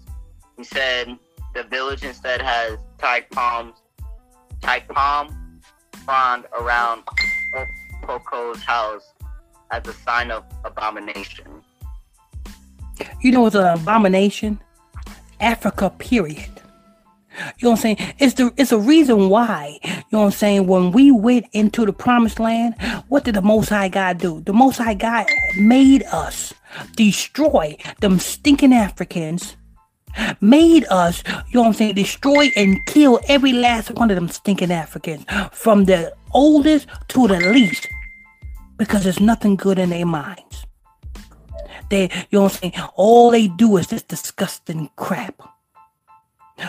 He said the village instead has tied palms, tied palm frond around Poco's house as a sign of abomination. You know it's an abomination? Africa, period. You know what I'm saying? It's the it's a reason why, you know what I'm saying, when we went into the promised land, what did the most high God do? The most high God made us destroy them stinking Africans, made us, you know what I'm saying, destroy and kill every last one of them stinking Africans, from the oldest to the least, because there's nothing good in their minds. They, you know what I'm saying? All they do is this disgusting crap.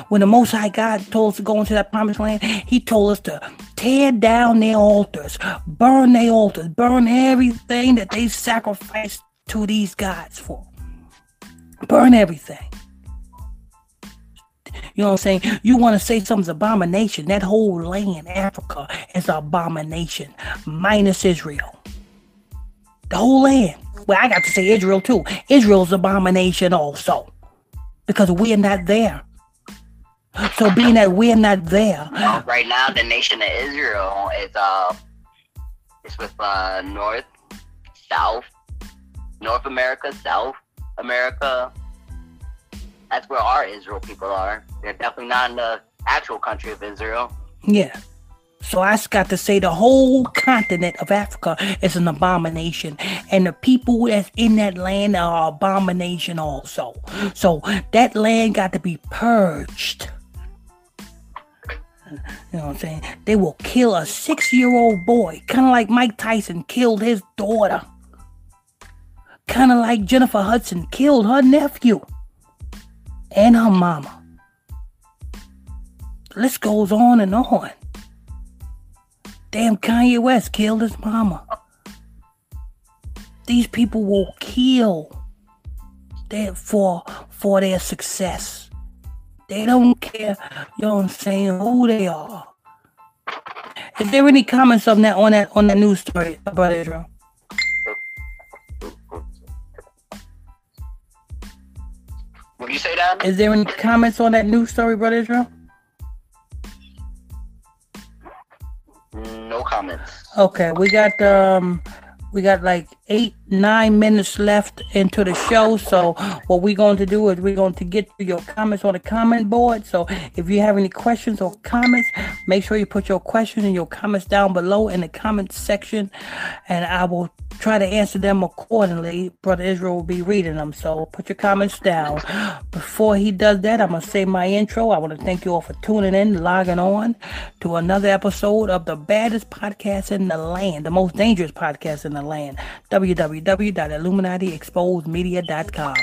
When the Most High God told us to go into that promised land, He told us to tear down their altars, burn their altars, burn everything that they sacrificed to these gods for. Burn everything. You know what I'm saying? You want to say something's abomination. That whole land, Africa, is abomination, minus Israel. The whole land. Well, I got to say Israel too. Israel's abomination also. Because we're not there. So being that we're not there. right now the nation of Israel is uh is with uh North, South, North America, South America. That's where our Israel people are. They're definitely not in the actual country of Israel. Yeah. So I just got to say the whole continent of Africa is an abomination. And the people that's in that land are abomination also. So that land got to be purged. You know what I'm saying? They will kill a six year old boy, kind of like Mike Tyson killed his daughter. Kind of like Jennifer Hudson killed her nephew and her mama. The list goes on and on. Damn, Kanye West killed his mama. These people will kill for, for their success. They don't care, you know what I'm saying, who they are. Is there any comments on that on that on that news story brother Israel? Would you say that? Is there any comments on that news story, brother Israel? No comments. Okay, we got um we got like eight, nine minutes left into the show. So what we're going to do is we're going to get to your comments on the comment board. So if you have any questions or comments, make sure you put your questions and your comments down below in the comments section, and I will try to answer them accordingly. Brother Israel will be reading them. So put your comments down. Before he does that, I'm gonna say my intro. I want to thank you all for tuning in, logging on to another episode of the baddest podcast in the land, the most dangerous podcast in the land www.illuminatiexposedmedia.com.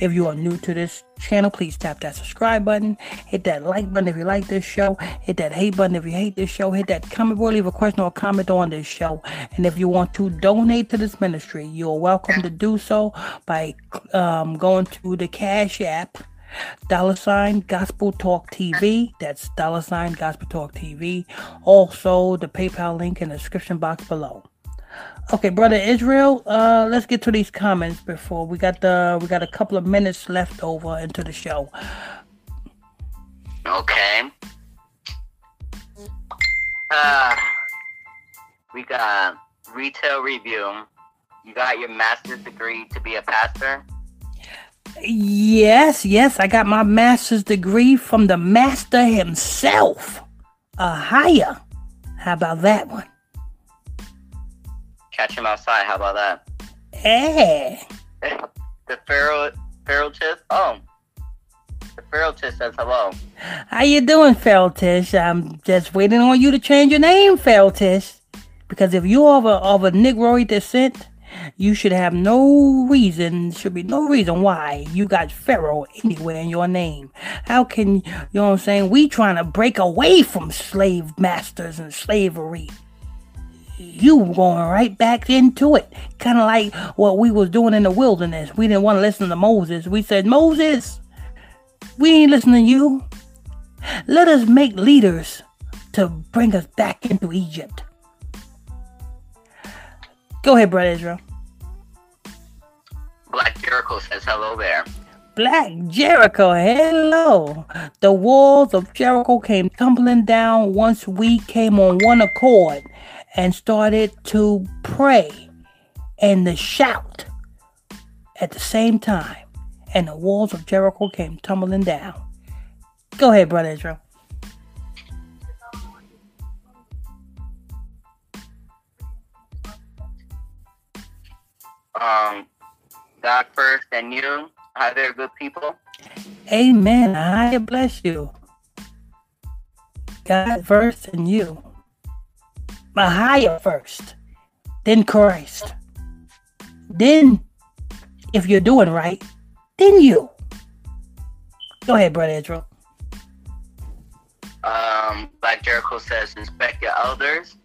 If you are new to this channel, please tap that subscribe button, hit that like button if you like this show, hit that hate button if you hate this show, hit that comment or leave a question or comment on this show. And if you want to donate to this ministry, you're welcome to do so by um, going to the Cash App dollar sign gospel talk tv that's dollar sign gospel talk tv also the paypal link in the description box below Okay, brother Israel, uh, let's get to these comments before we got the we got a couple of minutes left over into the show. Okay. Uh, we got retail review. You got your master's degree to be a pastor. Yes, yes, I got my master's degree from the master himself, Ahaya. How about that one? Catch him outside. How about that? Hey. Eh. the Pharaoh Pharaoh Tish? Oh. The Pharaoh Tish says hello. How you doing, Tish? I'm just waiting on you to change your name, Tish. Because if you're of a of a Negroid descent, you should have no reason, should be no reason why you got Pharaoh anywhere in your name. How can, you know what I'm saying? We trying to break away from slave masters and slavery you going right back into it. Kind of like what we was doing in the wilderness. We didn't want to listen to Moses. We said, Moses, we ain't listening to you. Let us make leaders to bring us back into Egypt. Go ahead, brother Israel. Black Jericho says hello there. Black Jericho, hello. The walls of Jericho came tumbling down once we came on one accord and started to pray and to shout at the same time. and the walls of Jericho came tumbling down. Go ahead, Brother Israel. Um, God first and you. Hi there, good people. Amen. I bless you. God first and you. Higher first, then Christ. Then, if you're doing right, then you. Go ahead, Brother Israel. Um, like Jericho says, inspect your elders.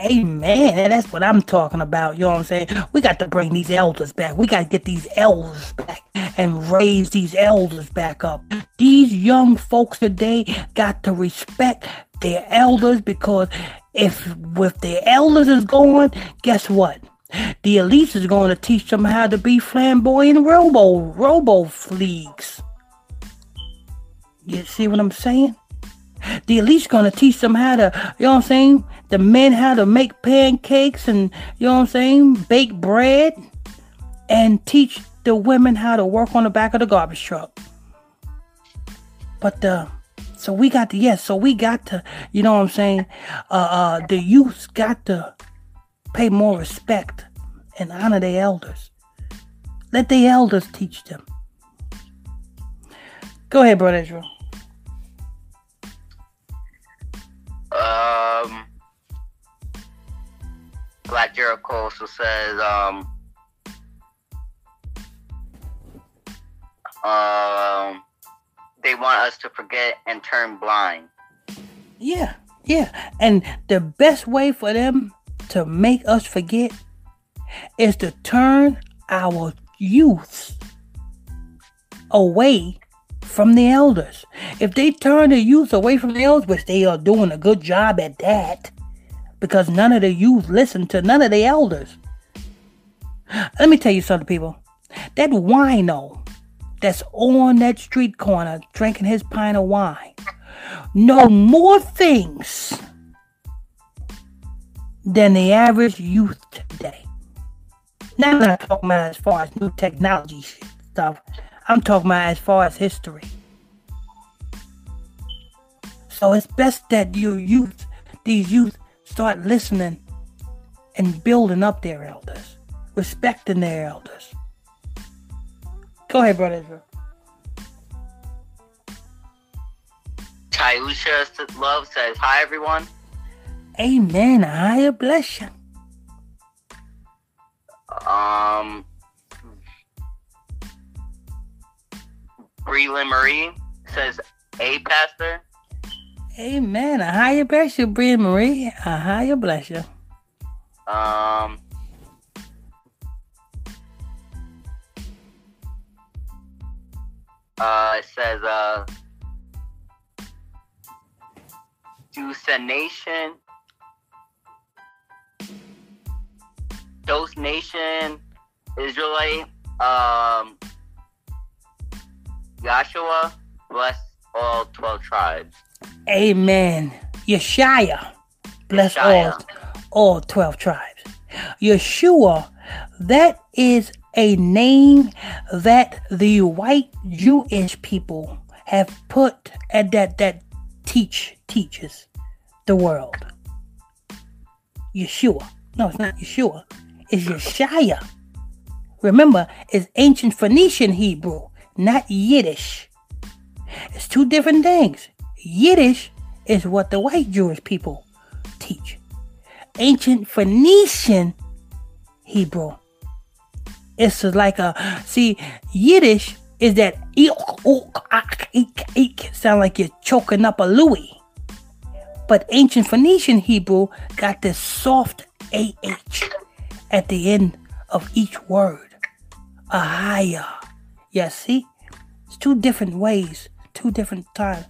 Amen. And that's what I'm talking about. You know what I'm saying? We got to bring these elders back. We got to get these elders back and raise these elders back up. These young folks today got to respect their elders because if with the elders is going, guess what? The elites is going to teach them how to be flamboyant robo robo leagues. You see what I'm saying? The elite's gonna teach them how to, you know what I'm saying? The men how to make pancakes and you know what I'm saying, bake bread, and teach the women how to work on the back of the garbage truck. But uh so we got to yes, so we got to, you know what I'm saying? Uh uh the youth got to pay more respect and honor their elders. Let the elders teach them. Go ahead, brother Israel. Um, Black Jericho also says, um, um, they want us to forget and turn blind. Yeah, yeah. And the best way for them to make us forget is to turn our youth away from the elders. If they turn the youth away from the elders, which they are doing a good job at that, because none of the youth listen to none of the elders. Let me tell you something, people. That wino that's on that street corner drinking his pint of wine know more things than the average youth today. Now I'm not talking about as far as new technology stuff. I'm talking about as far as history. So it's best that you youth, these youth, start listening and building up their elders, respecting their elders. Go ahead, brother Israel. Tyusha Love says, Hi, everyone. Amen. I bless you. Um, Breland Marie says, "A pastor." Amen. Ahaya bless you, Breland Marie. Ahaya bless you. Um. Uh, it says, uh, Deuce Nation, Dose Nation, Israelite, um, Joshua bless all 12 tribes. Amen. Yeshua bless all, all 12 tribes. Yeshua, that is a name that the white Jewish people have put at that that teach teaches the world. Yeshua. No, it's not Yeshua. It's Yeshaya. Remember, it's ancient Phoenician Hebrew not Yiddish. It's two different things. Yiddish is what the white Jewish people teach. Ancient Phoenician Hebrew. It's like a see Yiddish is that sound like you're choking up a Louis. But ancient Phoenician Hebrew got this soft AH at the end of each word. Ahaya. Yeah, see? It's two different ways, two different times,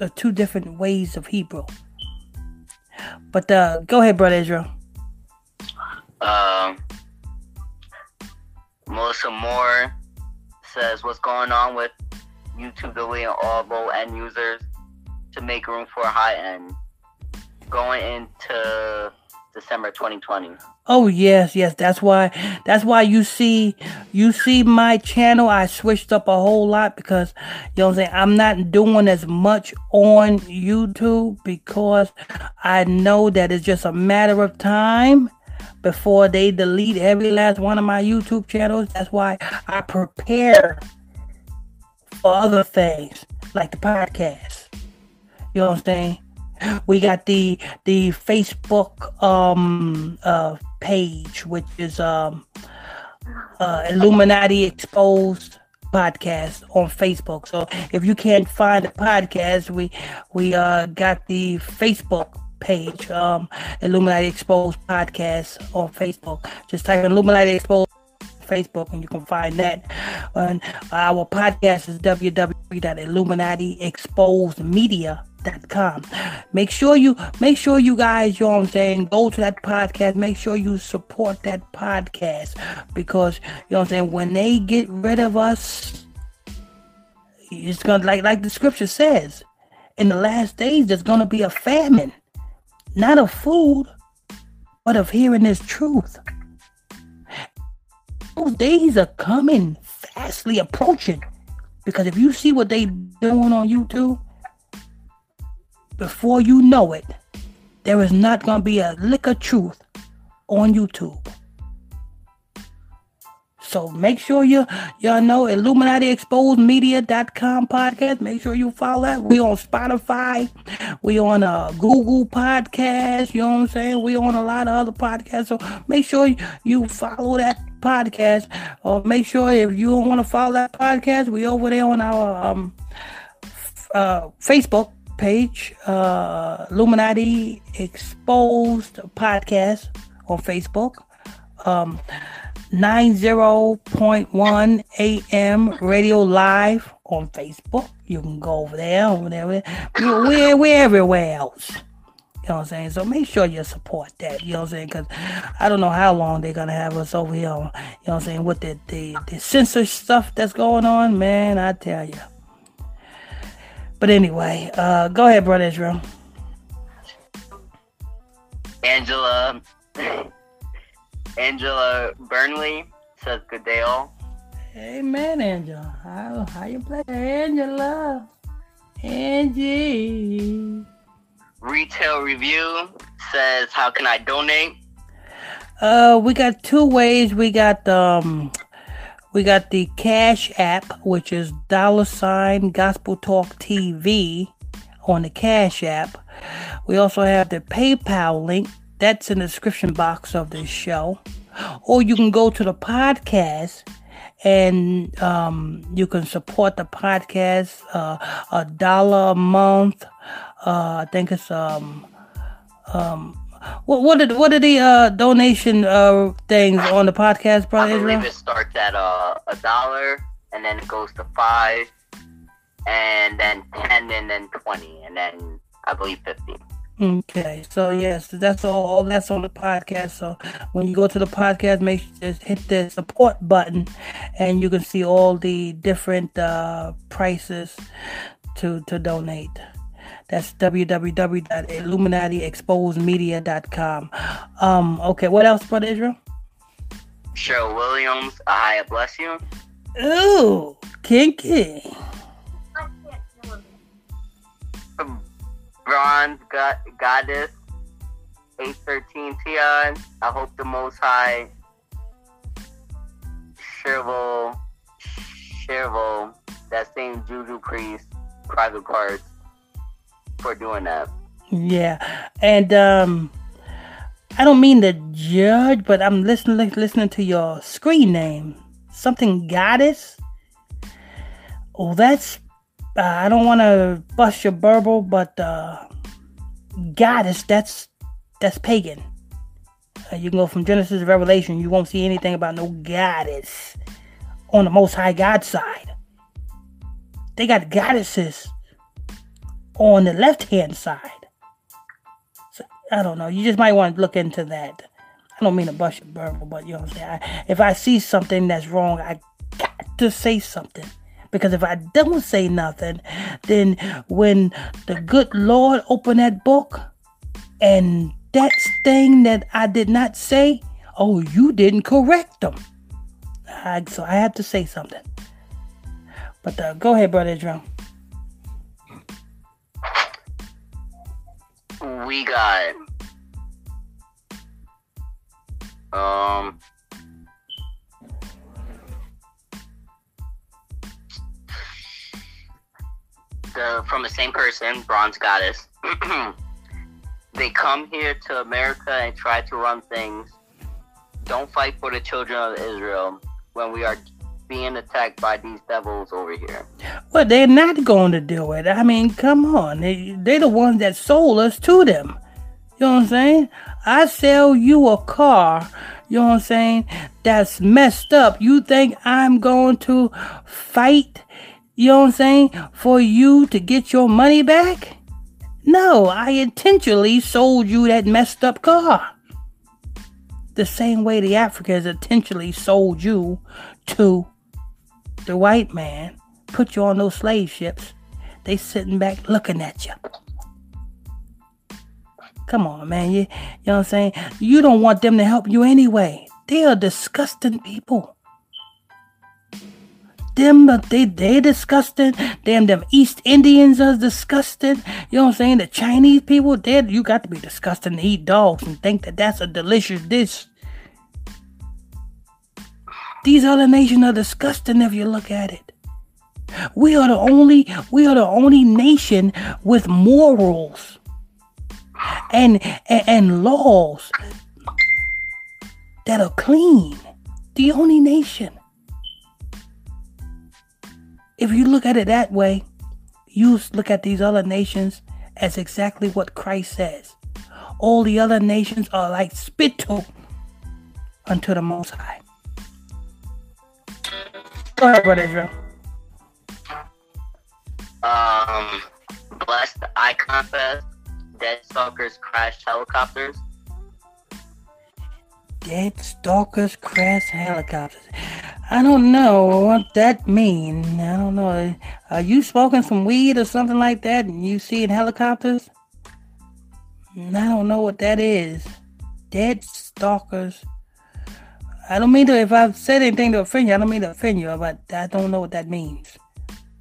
uh, two different ways of Hebrew. But uh, go ahead, brother Israel. Um, Melissa Moore says, "What's going on with YouTube deleting all low end users to make room for high end? Going into December 2020. Oh yes, yes. That's why. That's why you see, you see my channel. I switched up a whole lot because you know what I'm saying. I'm not doing as much on YouTube because I know that it's just a matter of time before they delete every last one of my YouTube channels. That's why I prepare for other things like the podcast. You know what I'm saying? We got the the Facebook um uh page which is um uh Illuminati Exposed podcast on Facebook. So if you can't find the podcast, we we uh got the Facebook page, um Illuminati Exposed podcast on Facebook. Just type in Illuminati Exposed Facebook and you can find that. And our podcast is www.illuminatiexposedmedia.com. Make sure you make sure you guys, you know what I'm saying, go to that podcast. Make sure you support that podcast because you know what I'm saying, when they get rid of us, it's gonna like like the scripture says, in the last days there's gonna be a famine, not of food, but of hearing this truth those days are coming fastly approaching. Because if you see what they doing on YouTube, before you know it, there is not gonna be a lick of truth on YouTube. So make sure you y'all know Illuminati Exposed Media.com podcast. Make sure you follow that. We on Spotify. We on uh, Google Podcast. You know what I'm saying? We on a lot of other podcasts. So make sure you follow that podcast. Or make sure if you don't want to follow that podcast, we over there on our um uh Facebook page, uh Illuminati Exposed Podcast on Facebook. Um 90.1 AM Radio Live on Facebook. You can go over there, over there. We're, we're, we're everywhere else. You know what I'm saying? So make sure you support that. You know what I'm saying? Because I don't know how long they're going to have us over here. You know what I'm saying? With the, the, the censor stuff that's going on, man, I tell you. But anyway, uh, go ahead, Brother Israel. Angela Angela Burnley says good day all. Amen, Angela. How how you play, Angela? Angie. Retail review says how can I donate? Uh, we got two ways. We got um, we got the Cash App, which is dollar sign Gospel Talk TV on the Cash App. We also have the PayPal link, that's in the description box of this show. Or you can go to the podcast and um, you can support the podcast uh, a dollar a month. Uh, I think it's um um what what are what are the uh, donation uh, things on the podcast, brother? I believe it starts at uh, a dollar and then it goes to five and then ten and then twenty and then I believe fifty. Okay, so yes, that's all, all. That's on the podcast. So when you go to the podcast, make sure just hit the support button, and you can see all the different uh, prices to to donate. That's www.illuminatiexposedmedia.com. Um, okay, what else, Brother Israel? Cheryl Williams, I bless you. Ooh, kinky. Bronze God- Goddess, 813 Tion. I hope the Most High Chervil, Chervil, that same Juju Priest, private cards for doing that. Yeah, and um, I don't mean to judge, but I'm listening listening to your screen name. Something goddess. Oh, that's uh, I don't want to bust your burble, but uh, goddess, that's that's pagan. Uh, you can go from Genesis to Revelation, you won't see anything about no goddess on the Most High God side. They got goddesses on the left hand side. So, I don't know. You just might want to look into that. I don't mean to bust your burble, but you know what I'm saying. I, if I see something that's wrong, I got to say something. Because if I don't say nothing, then when the good Lord open that book and that thing that I did not say, oh, you didn't correct them. I, so I had to say something. But uh, go ahead, brother Israel. We got um the from the same person, Bronze Goddess. they come here to America and try to run things. Don't fight for the children of Israel when we are being attacked by these devils over here. Well, they're not going to do it. I mean, come on. They, they're the ones that sold us to them. You know what I'm saying? I sell you a car, you know what I'm saying, that's messed up. You think I'm going to fight, you know what I'm saying, for you to get your money back? No, I intentionally sold you that messed up car. The same way the Africans intentionally sold you to the white man, put you on those slave ships. They sitting back looking at you. Come on, man. You, you know what I'm saying? You don't want them to help you anyway. They are disgusting people them but they they disgusting. Damn them East Indians are disgusting. You know what I'm saying? The Chinese people, they you got to be disgusting to eat dogs and think that that's a delicious dish. These other nations are disgusting if you look at it. We are the only we are the only nation with morals and and, and laws that are clean. The only nation. If you look at it that way, you look at these other nations as exactly what Christ says. All the other nations are like spittle unto the Most High. Go ahead, Brother Israel. Um, blessed icon fest. Dead stalkers crashed helicopters. Dead stalkers crash helicopters. I don't know what that mean. I don't know. Are you smoking some weed or something like that and you seeing helicopters? I don't know what that is. Dead stalkers. I don't mean to, if I've said anything to offend you, I don't mean to offend you, but I don't know what that means.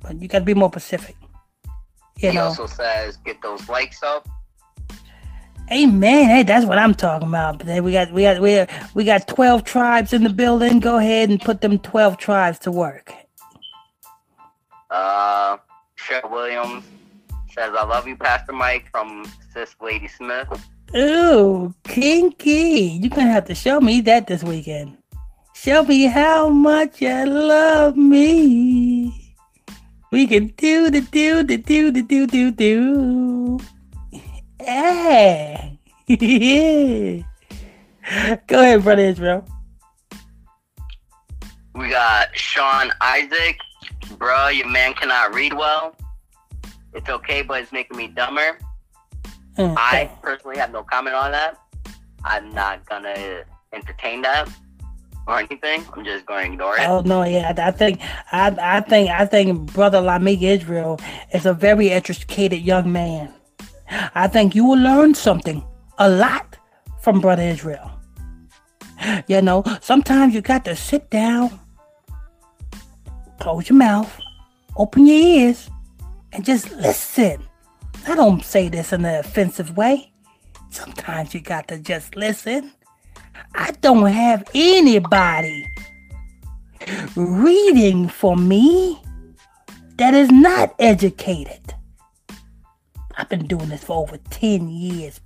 But you got to be more specific. You he know? also says, get those likes up Amen. Hey, that's what I'm talking about. We got we got we we got twelve tribes in the building. Go ahead and put them twelve tribes to work. Uh, Chef Williams says, "I love you, Pastor Mike." From Sis Lady Smith. Ooh, kinky! You're gonna have to show me that this weekend. Show me how much you love me. We can do the do the do the do do do. Yeah. Go ahead, brother Israel. We got Sean Isaac. Bruh, your man cannot read well. It's okay, but it's making me dumber. Okay. I personally have no comment on that. I'm not gonna entertain that or anything. I'm just going to ignore it. Oh no, yeah, I think I, I think I think brother Lamick Israel is a very educated young man. I think you will learn something, a lot, from Brother Israel. You know, sometimes you got to sit down, close your mouth, open your ears, and just listen. I don't say this in an offensive way. Sometimes you got to just listen. I don't have anybody reading for me that is not educated. I've been doing this for over 10 years,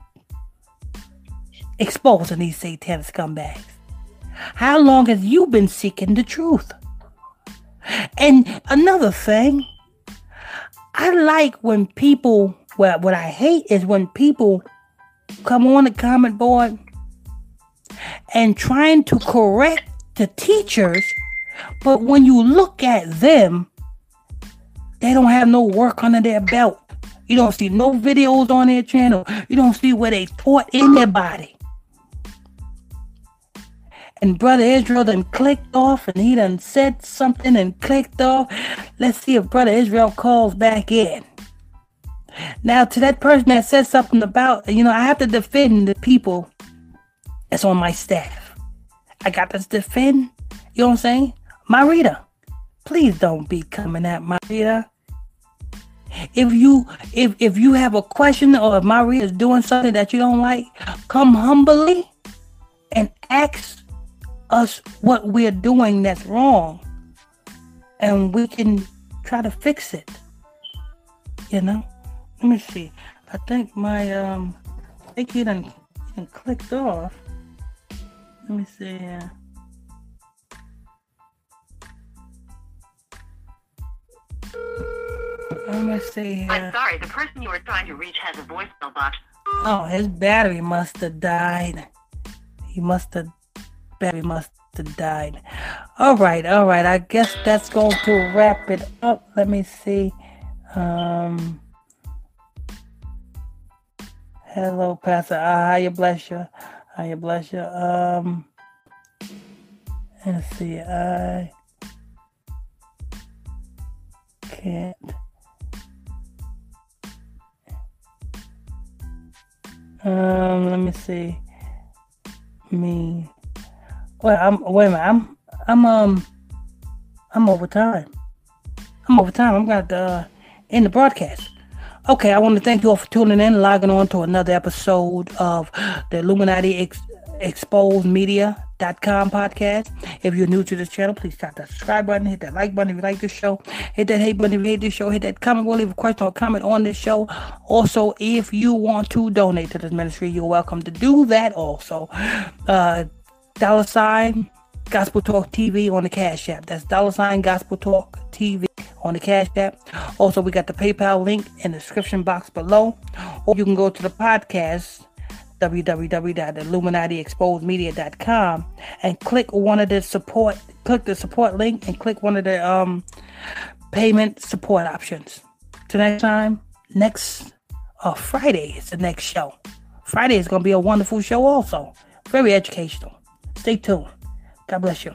exposing these satanic scumbags. How long have you been seeking the truth? And another thing, I like when people, well, what I hate is when people come on the comment board and trying to correct the teachers, but when you look at them, they don't have no work under their belt. You don't see no videos on their channel. You don't see where they taught in their body. And Brother Israel then clicked off and he done said something and clicked off. Let's see if Brother Israel calls back in. Now, to that person that said something about, you know, I have to defend the people that's on my staff. I got to defend, you know what I'm saying? Marita, please don't be coming at Marita. If you if if you have a question or if Marita is doing something that you don't like, come humbly and ask us what we're doing that's wrong. And we can try to fix it. You know? Let me see. I think my um I think he done, done clicked off. Let me see. Uh, let me see here. I'm sorry, the person you were trying to reach has a voicemail box. Oh, his battery must have died. He must have battery must have died. All right, all right. I guess that's going to wrap it up. Let me see. Um Hello, Pastor. Ah, you bless you. Ah, you bless you. Um let's see. I can't Um, let me see. Me. Well, I'm wait a minute. I'm I'm um I'm over time. I'm over time. I'm going to uh, end the broadcast. Okay, I want to thank you all for tuning in, and logging on to another episode of the Illuminati Ex- Exposed Media.com podcast. If you're new to this channel, please tap that subscribe button, hit that like button if you like this show, hit that hate button if you hate this show, hit that comment, we'll leave a question or comment on this show. Also, if you want to donate to this ministry, you're welcome to do that also. Uh, dollar sign Gospel Talk TV on the Cash App. That's dollar sign Gospel Talk TV on the Cash App. Also, we got the PayPal link in the description box below. Or you can go to the podcast, www.illuminatiexposedmedia.com, and click one of the support, click the support link and click one of the um, payment support options. Till next time, next uh, Friday is the next show. Friday is going to be a wonderful show also. Very educational. Stay tuned. God bless you.